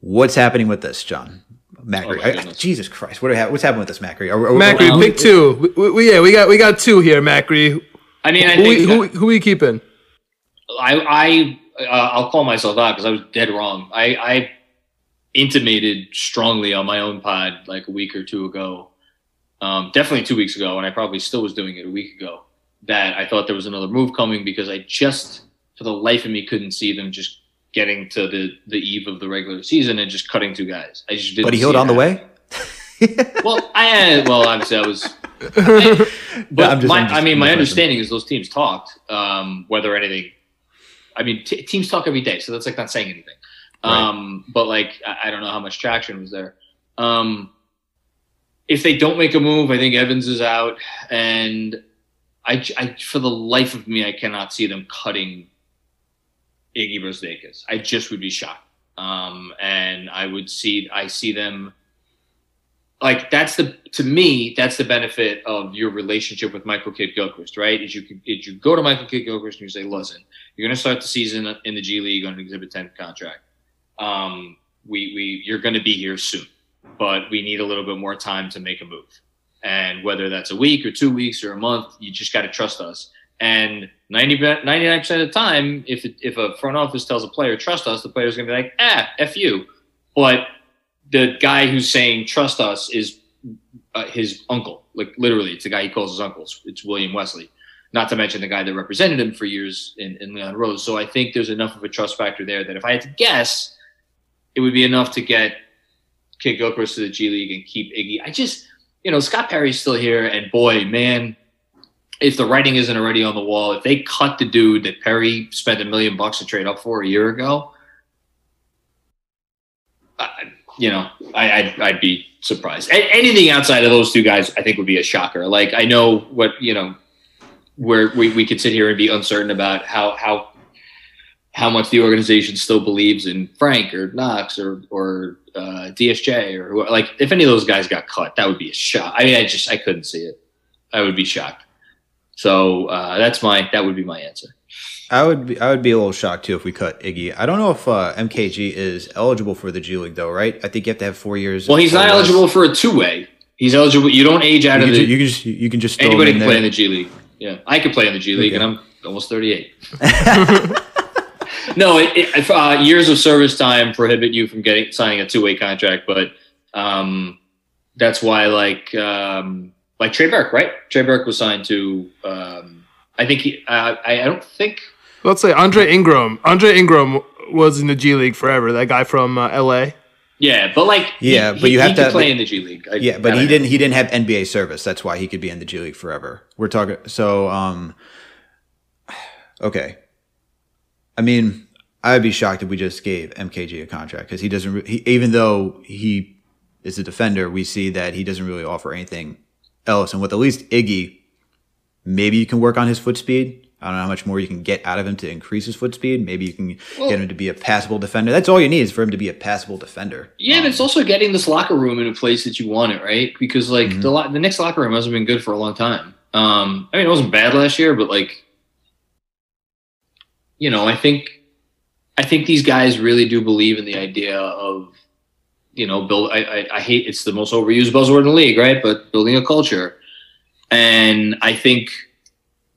What's happening with this, John? Macri. Oh I, Jesus Christ, what ha- what's happening with this Macri? Are, are, Macri, are, pick two. We, we, yeah, we got we got two here, Macri. I mean, I who, think, who, who, who are you keeping? I I uh, I'll call myself out because I was dead wrong. I I intimated strongly on my own pod like a week or two ago, um, definitely two weeks ago, and I probably still was doing it a week ago. That I thought there was another move coming because I just, for the life of me, couldn't see them just getting to the the eve of the regular season and just cutting two guys. I just didn't. But he healed on the way. well, I well obviously I was. I, but no, just, my, I mean, my understanding is those teams talked. Um, whether anything, I mean, t- teams talk every day, so that's like not saying anything. Um, right. But like, I, I, don't know how much traction was there. Um, if they don't make a move, I think Evans is out, and I, I for the life of me, I cannot see them cutting Iggy Brazdeikis. I just would be shocked. Um, and I would see, I see them like that's the to me that's the benefit of your relationship with Michael Kidd-Gilchrist, right? Is you is you go to Michael Kidd-Gilchrist and you say, listen, you're going to start the season in the G League on an Exhibit 10 contract. Um, we we you're going to be here soon, but we need a little bit more time to make a move. And whether that's a week or two weeks or a month, you just got to trust us. And 90, 99% of the time, if, if a front office tells a player, trust us, the player's going to be like, ah, F you. But the guy who's saying, trust us, is uh, his uncle. Like literally, it's the guy he calls his uncle. It's, William Wesley. Not to mention the guy that represented him for years in, in Leon Rose. So I think there's enough of a trust factor there that if I had to guess, it would be enough to get Kidd-Gilchrist to the G League and keep Iggy. I just, you know, Scott Perry's still here, and boy, man, if the writing isn't already on the wall, if they cut the dude that Perry spent a million bucks to trade up for a year ago, I, you know, I, I'd, I'd be surprised. A- anything outside of those two guys, I think would be a shocker. Like I know what you know, where we, we could sit here and be uncertain about how how how much the organization still believes in Frank or Knox or or uh, DSJ or like if any of those guys got cut, that would be a shock. I mean, I just I couldn't see it. I would be shocked. So uh, that's my that would be my answer. I would be I would be a little shocked too if we cut Iggy. I don't know if uh, MKG is eligible for the G League though, right? I think you have to have four years. Well, he's not eligible for a two way. He's eligible. You don't age out you of the. you can just you can just anybody can play in the G League. Yeah, I could play in the G League, okay. and I'm almost thirty eight. no, it, it, uh, years of service time prohibit you from getting signing a two way contract, but um, that's why like. Um, like Trey Burke, right? Trey Burke was signed to. Um, I think he. Uh, I, I don't think. Let's say Andre Ingram. Andre Ingram was in the G League forever. That guy from uh, L.A. Yeah, but like yeah, he, but you he, have to play in the G League. I, yeah, but he didn't. He didn't have NBA service. That's why he could be in the G League forever. We're talking. So, um, okay. I mean, I'd be shocked if we just gave MKG a contract because he doesn't. He, even though he is a defender, we see that he doesn't really offer anything else. And with at least Iggy, maybe you can work on his foot speed. I don't know how much more you can get out of him to increase his foot speed. Maybe you can well, get him to be a passable defender. That's all you need is for him to be a passable defender. Yeah, um, but it's also getting this locker room in a place that you want it, right? Because like mm-hmm. the the Knicks locker room hasn't been good for a long time. Um, I mean, it wasn't bad last year, but like, you know, I think I think these guys really do believe in the idea of you know, build. I, I, I hate it's the most overused buzzword in the league, right? But building a culture, and I think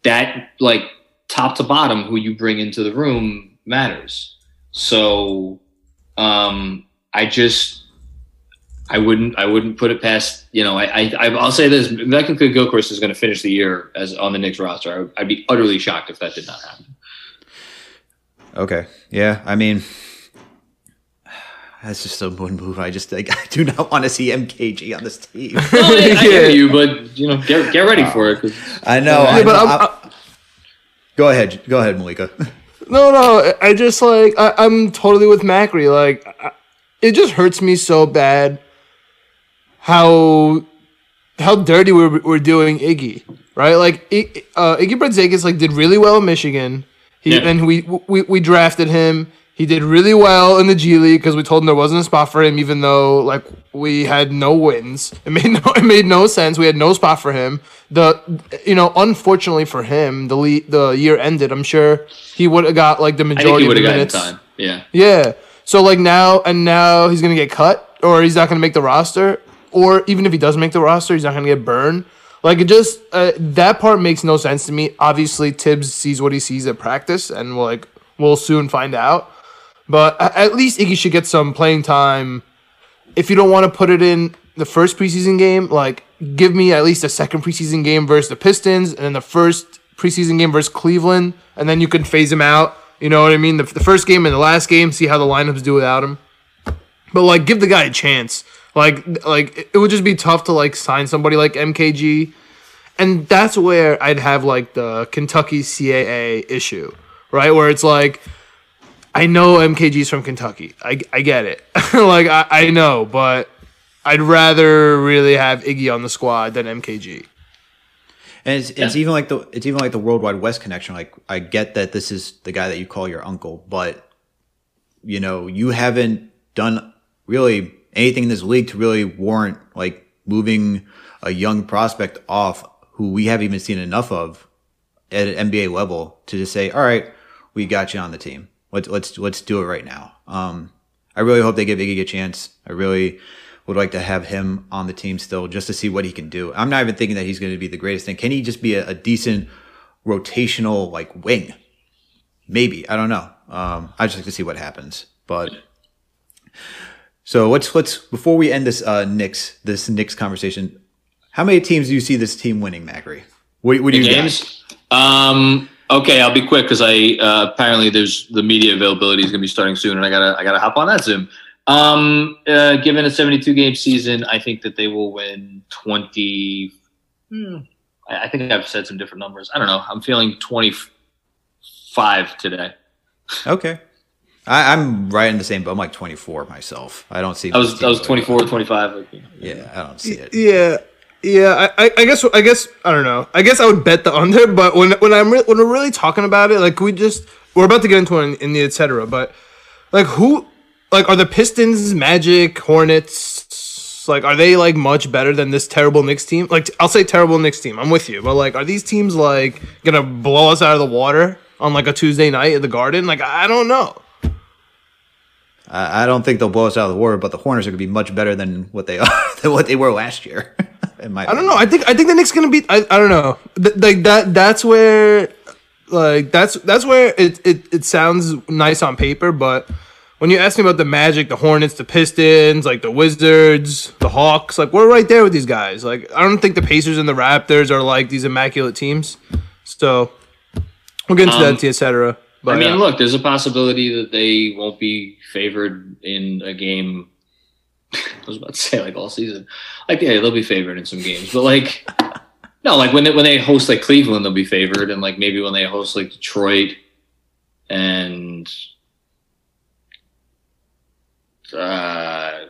that like top to bottom, who you bring into the room matters. So, um, I just I wouldn't I wouldn't put it past you know I, I I'll say this Michael Gilchrist is going to finish the year as on the Knicks roster. I'd be utterly shocked if that did not happen. Okay, yeah, I mean that's just a one move. I just like I do not want to see MKG on this team. no, I, I hear you, but you know, get get ready for it. I know. Yeah, I but I'm, I'm, go ahead, go ahead, Malika. No, no, I just like I, am totally with Macri. Like, I, it just hurts me so bad how how dirty we're, we're doing Iggy, right? Like, uh, Iggy Brazdeikis like did really well in Michigan. He yeah. and we, we we drafted him He did really well in the G League because we told him there wasn't a spot for him, even though like we had no wins. It made no it made no sense. We had no spot for him. The you know, unfortunately for him, the le- the year ended. I'm sure he would have got like the majority of the minutes. Time. Yeah. Yeah. So like now and now he's gonna get cut, or he's not gonna make the roster, or even if he does make the roster, he's not gonna get burned. Like it just uh, that part makes no sense to me. Obviously, Tibbs sees what he sees at practice, and we'll like we'll soon find out. But at least Iggy should get some playing time. If you don't want to put it in the first preseason game, like give me at least a second preseason game versus the Pistons, and then the first preseason game versus Cleveland, and then you can phase him out. You know what I mean? The, the first game and the last game, see how the lineups do without him. But like, give the guy a chance. Like, like it would just be tough to like sign somebody like MKG, and that's where I'd have like the Kentucky CAA issue, right? Where it's like I know MKG's from Kentucky. I, I get it. like I, I know, but I'd rather really have Iggy on the squad than MKG. And it's, it's even like the it's even like the World Wide Wes connection. Like I get that this is the guy that you call your uncle, but you know you haven't done really anything in this league to really warrant like moving a young prospect off who we haven't even seen enough of at an NBA level to just say, all right, we got you on the team. Let's let's let's do it right now. Um, I really hope they give Iggy a chance. I really would like to have him on the team still just to see what he can do. I'm not even thinking that he's going to be the greatest thing. Can he just be a, a decent rotational like wing? Maybe I don't know. Um, I just like to see what happens. But so let's let's before we end this uh, Knicks this Knicks conversation. How many teams do you see this team winning, Macri? What, what do you games? Um, Okay, I'll be quick because I uh, apparently there's the media availability is going to be starting soon, and I gotta I gotta hop on that Zoom. Um, uh, given a 72 game season, I think that they will win 20. Hmm, I think I've said some different numbers. I don't know. I'm feeling 25 today. Okay. I, am right in the same, but I'm like 24 myself. I don't see. I was I was 24, 25. Yeah, I don't see it. Yeah, yeah, I, I guess I guess I don't know. I guess I would bet the under, but when when I'm re- when we're really talking about it, like we just we're about to get into it in, the etc. But like who, like are the Pistons, Magic, Hornets, like are they like much better than this terrible Knicks team? Like I'll say terrible Knicks team. I'm with you, but like are these teams like gonna blow us out of the water on like a Tuesday night at the Garden? Like I don't know. I don't think they'll blow us out of the water, but the Hornets are to be much better than what they are than what they were last year. in my I don't know. I think I think the Knicks gonna be. I, I don't know. Th- like that. That's where. Like that's that's where it, it it sounds nice on paper, but when you ask me about the Magic, the Hornets, the Pistons, like the Wizards, the Hawks, like we're right there with these guys. Like I don't think the Pacers and the Raptors are like these immaculate teams. So we'll get into um, that, etc. But I mean, uh, look, there's a possibility that they won't be favored in a game I was about to say like all season. Like yeah, they'll be favored in some games, but like no, like when they, when they host like Cleveland, they'll be favored, and like maybe when they host like Detroit and uh,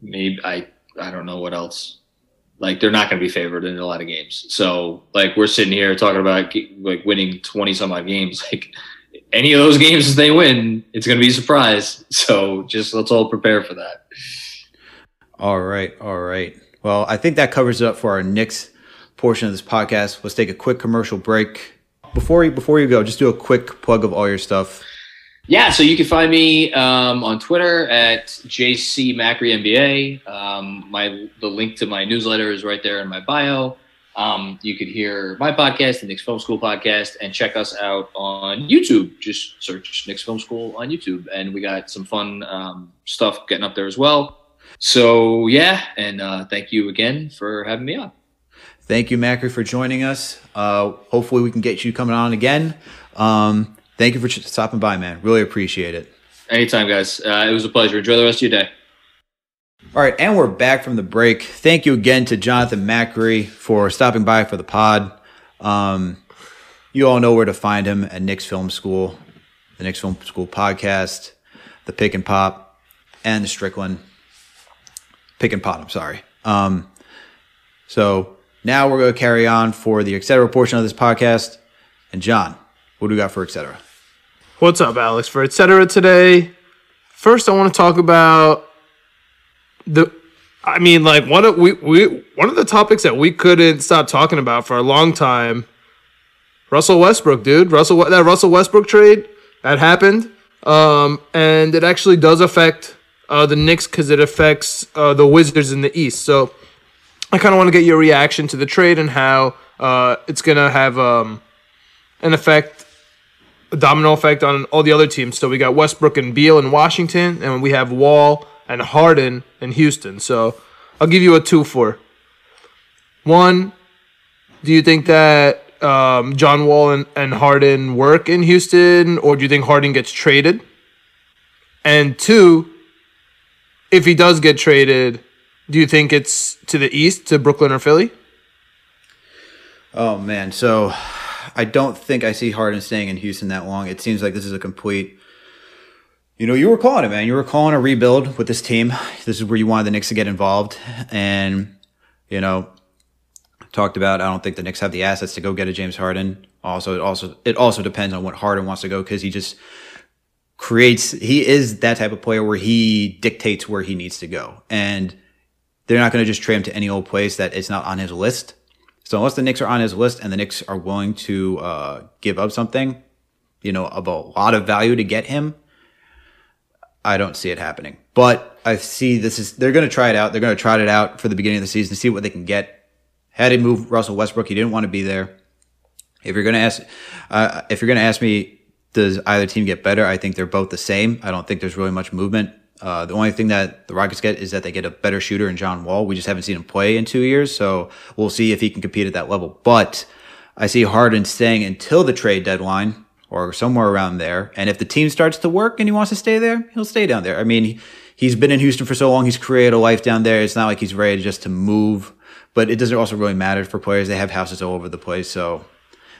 maybe I I don't know what else. Like they're not going to be favored in a lot of games. So like we're sitting here talking about like winning twenty some odd games. Like any of those games they win, it's going to be a surprise. So just let's all prepare for that. All right, all right. Well, I think that covers it up for our Knicks portion of this podcast. Let's take a quick commercial break. Before you before you go, just do a quick plug of all your stuff. Yeah, so you can find me um, on Twitter at JC Macri NBA. Um, my the link to my newsletter is right there in my bio. Um, you could hear my podcast, the Knicks Film School podcast, and check us out on YouTube. Just search Knicks Film School on YouTube, and we got some fun um, stuff getting up there as well. So yeah, and uh, thank you again for having me on. Thank you, Macri, for joining us. Uh, hopefully, we can get you coming on again. Um, thank you for stopping by, man. Really appreciate it. Anytime, guys. Uh, it was a pleasure. Enjoy the rest of your day. All right, and we're back from the break. Thank you again to Jonathan Macri for stopping by for the pod. Um, you all know where to find him at Knicks Film School, the Knicks Film School podcast, the Pick and Pop, and the Strickland pick and pot. I'm sorry. Um, so now we're going to carry on for the etc. portion of this podcast. And John, what do we got for etc.? What's up, Alex? For etc. today. First, I want to talk about the. I mean, like one of we, we one of the topics that we couldn't stop talking about for a long time. Russell Westbrook, dude. Russell that Russell Westbrook trade that happened, um, and it actually does affect uh, the Knicks because it affects uh, the Wizards in the East. So, I kind of want to get your reaction to the trade and how uh, it's gonna have um, an effect a domino effect on all the other teams. So we got Westbrook and Beal in Washington, and we have Wall and Harden in Houston. So I'll give you a two for. One, do you think that um, John Wall and, and Harden work in Houston, or do you think Harden gets traded? And two, if he does get traded, do you think it's to the East, to Brooklyn or Philly? Oh man, so I don't think I see Harden staying in Houston that long. It seems like this is a complete. You know, you were calling it, man. You were calling a rebuild with this team. This is where you wanted the Knicks to get involved, and you know, talked about. I don't think the Knicks have the assets to go get a James Harden. Also, it also it also depends on what Harden wants to go because he just creates. He is that type of player where he dictates where he needs to go, and they're not going to just trade him to any old place that is not on his list. So unless the Knicks are on his list and the Knicks are willing to uh, give up something, you know, of a lot of value to get him, I don't see it happening. But I see this is they're going to try it out. They're going to try it out for the beginning of the season to see what they can get. Had to move Russell Westbrook, he didn't want to be there. If you're going to ask, uh, if you're going to ask me, does either team get better? I think they're both the same. I don't think there's really much movement. Uh, the only thing that the Rockets get is that they get a better shooter in John Wall. We just haven't seen him play in two years, so we'll see if he can compete at that level. But I see Harden staying until the trade deadline or somewhere around there. And if the team starts to work and he wants to stay there, he'll stay down there. I mean, he's been in Houston for so long; he's created a life down there. It's not like he's ready just to move. But it doesn't also really matter for players. They have houses all over the place, so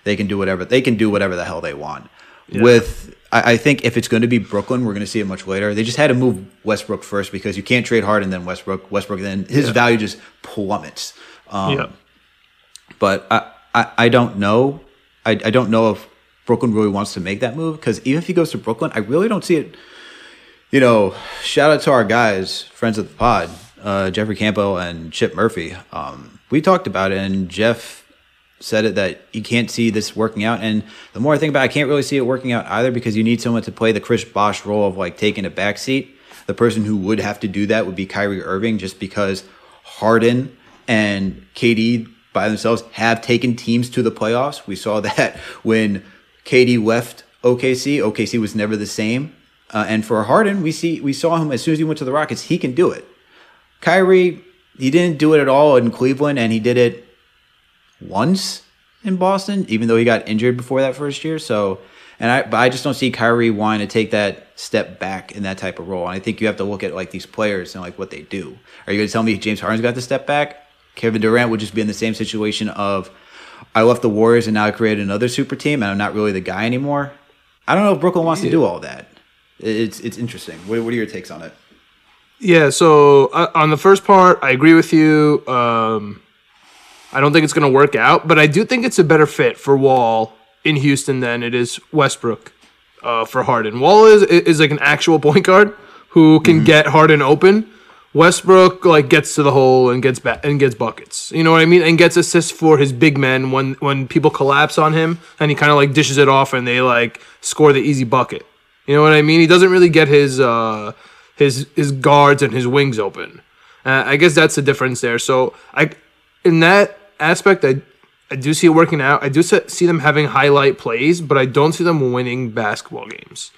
they can do whatever they can do whatever the hell they want. Yeah. With I, I think if it's going to be Brooklyn, we're going to see it much later. They just had to move Westbrook first because you can't trade Harden and then Westbrook. Westbrook then his yeah. value just plummets. Um, yeah. But I, I, I don't know. I, I don't know if Brooklyn really wants to make that move because even if he goes to Brooklyn, I really don't see it. You know, shout out to our guys, friends of the pod, uh, Jeffrey Campo and Chip Murphy. Um, we talked about it, and Jeff said it that you can't see this working out. And the more I think about it, I can't really see it working out either because you need someone to play the Chris Bosh role of like taking a back seat. The person who would have to do that would be Kyrie Irving just because Harden and KD by themselves have taken teams to the playoffs. We saw that when KD left OKC. OKC was never the same. Uh, and for Harden, we see we saw him as soon as he went to the Rockets, he can do it. Kyrie, he didn't do it at all in Cleveland, and he did it once in Boston, even though he got injured before that first year. So, and I, but I just don't see Kyrie wanting to take that step back in that type of role. And I think you have to look at like these players and like what they do. Are you going to tell me James Harden's got to step back? Kevin Durant would just be in the same situation of I left the Warriors and now I created another super team and I'm not really the guy anymore. I don't know if Brooklyn wants yeah. to do all that. It's it's interesting. What, what are your takes on it? Yeah. So uh, on the first part, I agree with you. Um, I don't think it's going to work out, but I do think it's a better fit for Wall in Houston than it is Westbrook uh, for Harden. Wall is is like an actual point guard who can mm-hmm. get Harden open. Westbrook like gets to the hole and gets back and gets buckets. You know what I mean? And gets assists for his big men when when people collapse on him and he kind of like dishes it off and they like score the easy bucket. You know what I mean? He doesn't really get his uh his his guards and his wings open. Uh, I guess that's the difference there. So I in that aspect, I I do see it working out. I do see them having highlight plays, but I don't see them winning basketball games.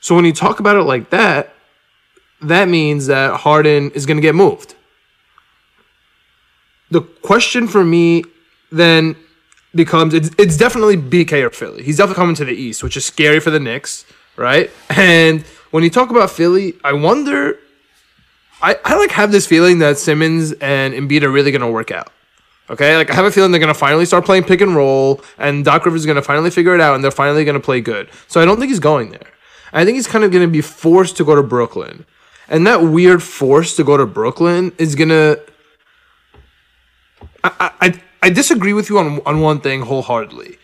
So when you talk about it like that, that means that Harden is going to get moved. The question for me then becomes it's, it's definitely BK or Philly. He's definitely coming to the East, which is scary for the Knicks, right? And when you talk about Philly, I wonder. I, I like have this feeling that Simmons and Embiid are really going to work out. Okay, like I have a feeling they're gonna finally start playing pick and roll, and Doc Rivers is gonna finally figure it out, and they're finally gonna play good. So I don't think he's going there. I think he's kind of gonna be forced to go to Brooklyn, and that weird force to go to Brooklyn is gonna. I I, I disagree with you on on one thing wholeheartedly.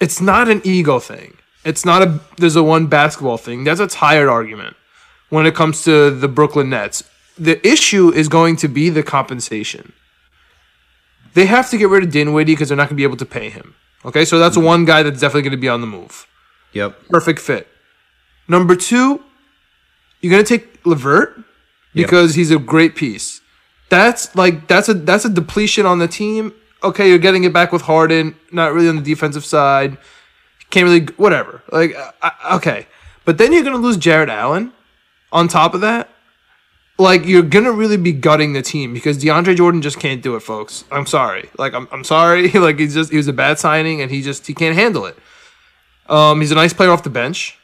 It's not an ego thing. It's not a there's a one basketball thing. That's a tired argument when it comes to the Brooklyn Nets. The issue is going to be the compensation. They have to get rid of Dinwiddie because they're not going to be able to pay him. Okay, so that's mm-hmm. one guy that's definitely going to be on the move. Yep. Perfect fit. Number two, you're going to take Levert because yep. he's a great piece. That's like that's a that's a depletion on the team. Okay, you're getting it back with Harden, not really on the defensive side. Can't really whatever. Like uh, uh, okay, but then you're gonna lose Jarrett Allen. On top of that, like you're gonna really be gutting the team because DeAndre Jordan just can't do it, folks. I'm sorry. Like I'm, I'm sorry. like he's just he was a bad signing and he just he can't handle it. Um, he's a nice player off the bench,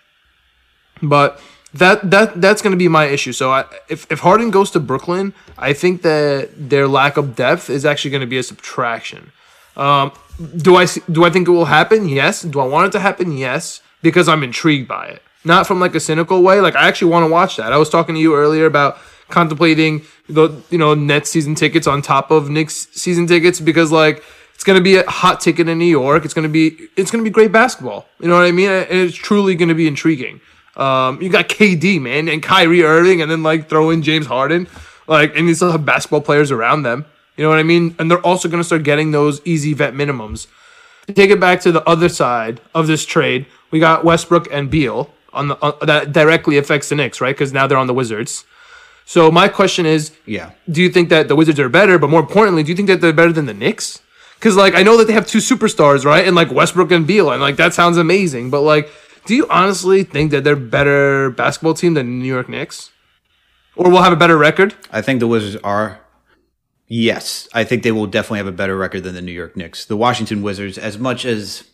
but that that that's to be my issue. So I, if if Harden goes to Brooklyn, I think that their lack of depth is actually to be a subtraction. Um, do I do I think it will happen? Yes. Do I want it to happen? Yes, because I'm intrigued by it. Not from like a cynical way. Like I actually want to watch that. I was talking to you earlier about contemplating the you know Nets season tickets on top of Knicks season tickets because like it's to be a hot ticket in New York. It's to be it's to be great basketball. You know what I mean? And it's truly to be intriguing. Um, you got KD, man, and Kyrie Irving, and then like throw in James Harden, like, and you still have basketball players around them. You know what I mean? And they're also to start getting those easy vet minimums. Take it back to the other side of this trade, we got Westbrook and Beal on the uh, that directly affects the Knicks, right? Because now they're on the Wizards. So my question is, yeah, do you think that the Wizards are better? But more importantly, do you think that they're better than the Knicks? Because like I know that they have two superstars, right? And like Westbrook and Beal, and like that sounds amazing. But like do you honestly think that they're better basketball team than New York Knicks? Or will have a better record? I think the Wizards are. Yes, I think they will definitely have a better record than the New York Knicks. The Washington Wizards, as much as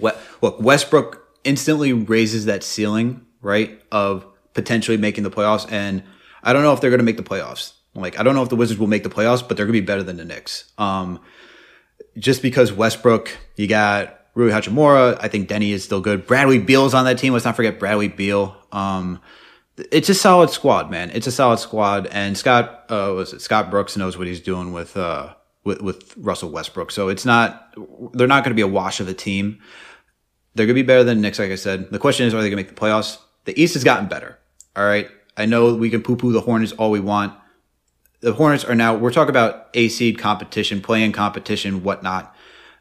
look, Westbrook instantly raises that ceiling, right, of potentially making the playoffs. And I don't know if they're going to make the playoffs. Like, I don't know if the Wizards will make the playoffs, but they're going to be better than the Knicks. Um, just because Westbrook, you got Rui Hachimura. I think Denny is still good. Bradley Beal's on that team. Let's not forget Bradley Beal. Um, it's a solid squad, man. It's a solid squad, and Scott uh, was it Scott Brooks knows what he's doing with uh with with Russell Westbrook. So it's not they're not going to be a wash of a team. They're going to be better than Knicks, like I said. The question is, are they going to make the playoffs? The East has gotten better. All right, I know we can poo poo the Hornets all we want. The Hornets are now we're talking about A seed competition, playing competition, whatnot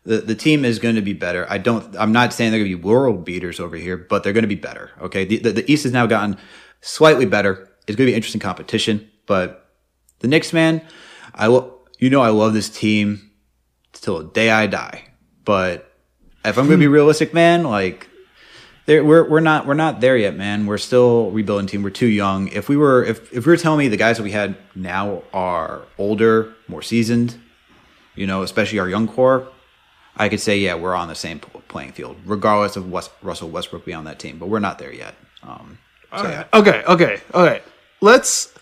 the, the team is going to be better. I don't, I'm not saying they're going to be world beaters over here, but they're going to be better. Okay. The, the, the, East has now gotten slightly better. It's going to be interesting competition, but the Knicks, man, I will, you know, I love this team till the day I die. But if I'm going to be realistic, man, like, we're we're not we're not there yet, man. We're still rebuilding team. We're too young. If we were if if we were telling me the guys that we had now are older, more seasoned, you know, especially our young core, I could say, yeah, we're on the same playing field, regardless of West, Russell Westbrook being on that team. But we're not there yet. Um, so, yeah. Okay, okay, okay. Let's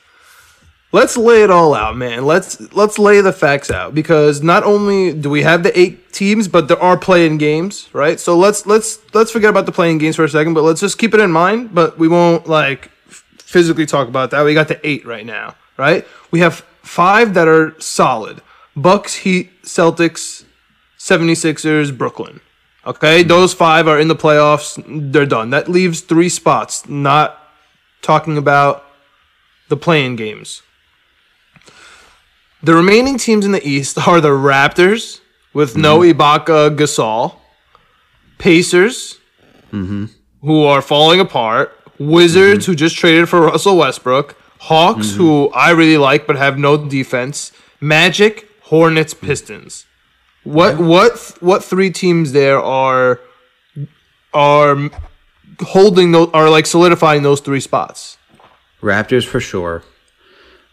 let's lay it all out, man. Let's let's lay the facts out because not only do we have the eight teams, but there are play-in games, right? So let's let's let's forget about the play-in games for a second, but let's just keep it in mind. But we won't like physically talk about that. We got the eight right now, right? We have five that are solid: Bucks, Heat, Celtics, 76ers, Brooklyn. Okay, those five are in the playoffs. They're done. That leaves three spots, not talking about the play-in games. The remaining teams in the East are the Raptors with mm-hmm. no Ibaka Gasol, Pacers, mm-hmm. who are falling apart, Wizards, mm-hmm. who just traded for Russell Westbrook, Hawks, mm-hmm. who I really like but have no defense, Magic, Hornets, Pistons. What what what three teams there are are holding those are like solidifying those three spots? Raptors for sure.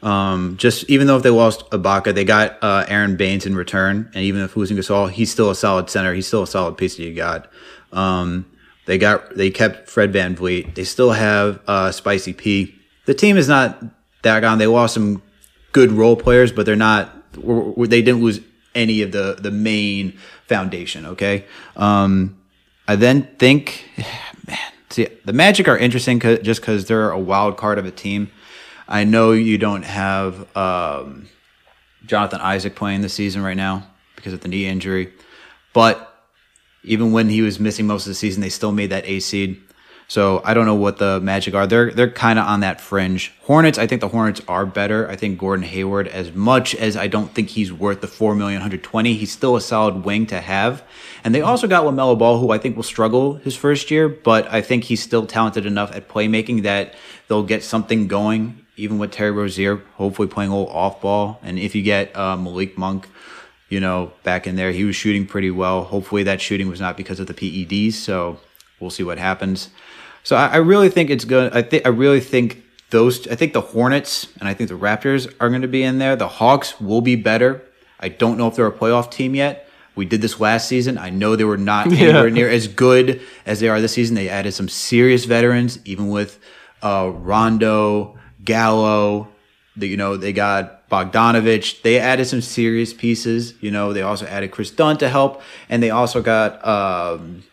Um, just even though if they lost Ibaka, they got uh, Aron Baynes in return, and even if losing Gasol, he's still a solid center. He's still a solid piece that you got. Um, they got they kept Fred Van VanVleet. They still have uh, Spicy P. The team is not that gone. They lost some good role players, but they're not. They didn't lose any of the the main foundation. Okay. Um, I then think, man, see, the Magic are interesting just because they're a wild card of a team. I know you don't have um, Jonathan Isaac playing this season right now because of the knee injury, but even when he was missing most of the season, they still made that A seed. So I don't know what the Magic are. They're they're kind of on that fringe. Hornets, I think the Hornets are better. I think Gordon Hayward, as much as I don't think he's worth the four million hundred twenty, he's still a solid wing to have. And they also got LaMelo Ball, who I think will struggle his first year, but I think he's still talented enough at playmaking that they'll get something going. Even with Terry Rozier, hopefully playing a little off ball, and if you get uh, Malik Monk, you know, back in there, he was shooting pretty well. Hopefully that shooting was not because of the PEDs. So we'll see what happens. So I, I really think it's good. I think I really think those. I think the Hornets and I think the Raptors are going to be in there. The Hawks will be better. I don't know if they're a playoff team yet. We did this last season. I know they were not yeah. anywhere near as good as they are this season. They added some serious veterans, even with uh, Rondo, Gallo. The, you know they got Bogdanovic. They added some serious pieces. You know they also added Kris Dunn to help, and they also got um,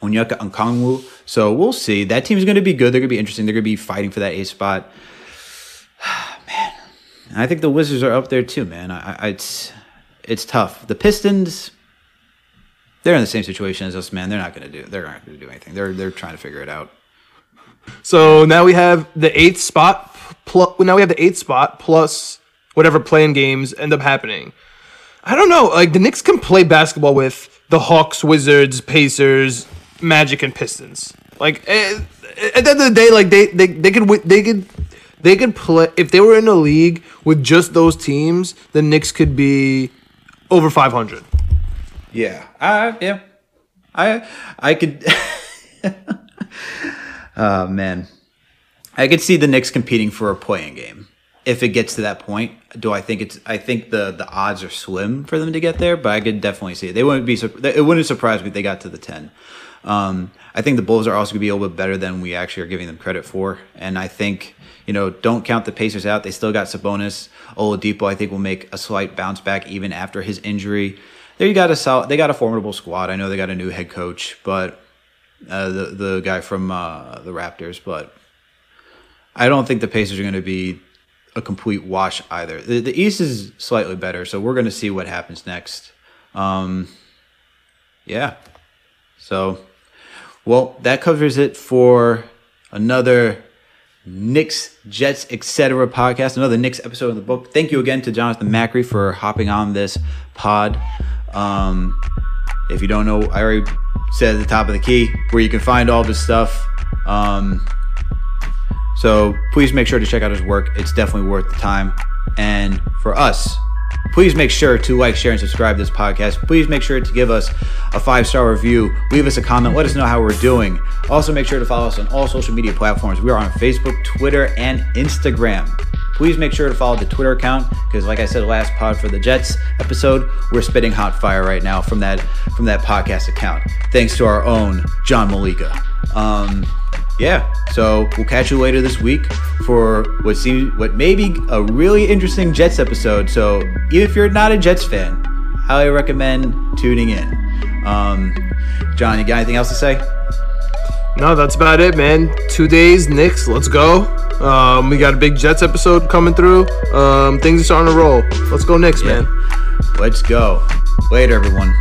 Onyeka Okongwu. So we'll see. That team is going to be good. They're going to be interesting. They're going to be fighting for that A spot. man, I think the Wizards are up there too, man. I, I, it's it's tough. The Pistons, they're in the same situation as us, man. They're not going to do. They're not going to do anything. They're they're trying to figure it out. So now we have the eighth spot. Plus, now we have the eighth spot plus whatever play-in games end up happening. I don't know. Like the Knicks can play basketball with the Hawks, Wizards, Pacers, Magic and Pistons. Like eh, at the end of the day, like they they they could they could they could play if they were in a league with just those teams. The Knicks could be over five hundred. Yeah, uh, yeah, I I could. oh man, I could see the Knicks competing for a play-in game if it gets to that point. Do I think it's? I think the the odds are slim for them to get there, but I could definitely see it. They wouldn't be. It wouldn't surprise me if they got to the ten. Um, I think the Bulls are also going to be a little bit better than we actually are giving them credit for. And I think, you know, don't count the Pacers out. They still got Sabonis. Oladipo, I think, will make a slight bounce back even after his injury. There you got a solid, they got a formidable squad. I know they got a new head coach, but uh, the the guy from uh, the Raptors, but I don't think the Pacers are going to be a complete wash either. The, the East is slightly better, so we're going to see what happens next. Um, yeah. So well, that covers it for another Knicks, Jets, etc. podcast, another Knicks episode of the book. Thank you again to Jonathan Macri for hopping on this pod. Um, if you don't know, I already said at the top of the key where you can find all this stuff. Um, so please make sure to check out his work. It's definitely worth the time. And for us, Please make sure to like, share, and subscribe to this podcast. Please make sure to give us a five star review. Leave us a comment. Let us know how we're doing. Also, make sure to follow us on all social media platforms. We are on Facebook, Twitter, and Instagram. Please make sure to follow the Twitter account because, like I said last pod for the Jets episode, we're spitting hot fire right now from that from that podcast account. Thanks to our own John Malika. Um, yeah, so we'll catch you later this week for what seems what may be a really interesting Jets episode. So if you're not a Jets fan, highly recommend tuning in. Um, John, you got anything else to say? No, that's about it, man. Two days, Knicks. Let's go. Um, we got a big Jets episode coming through. Um, things are starting to roll. Let's go, Knicks, yeah. man. Let's go. Later, everyone.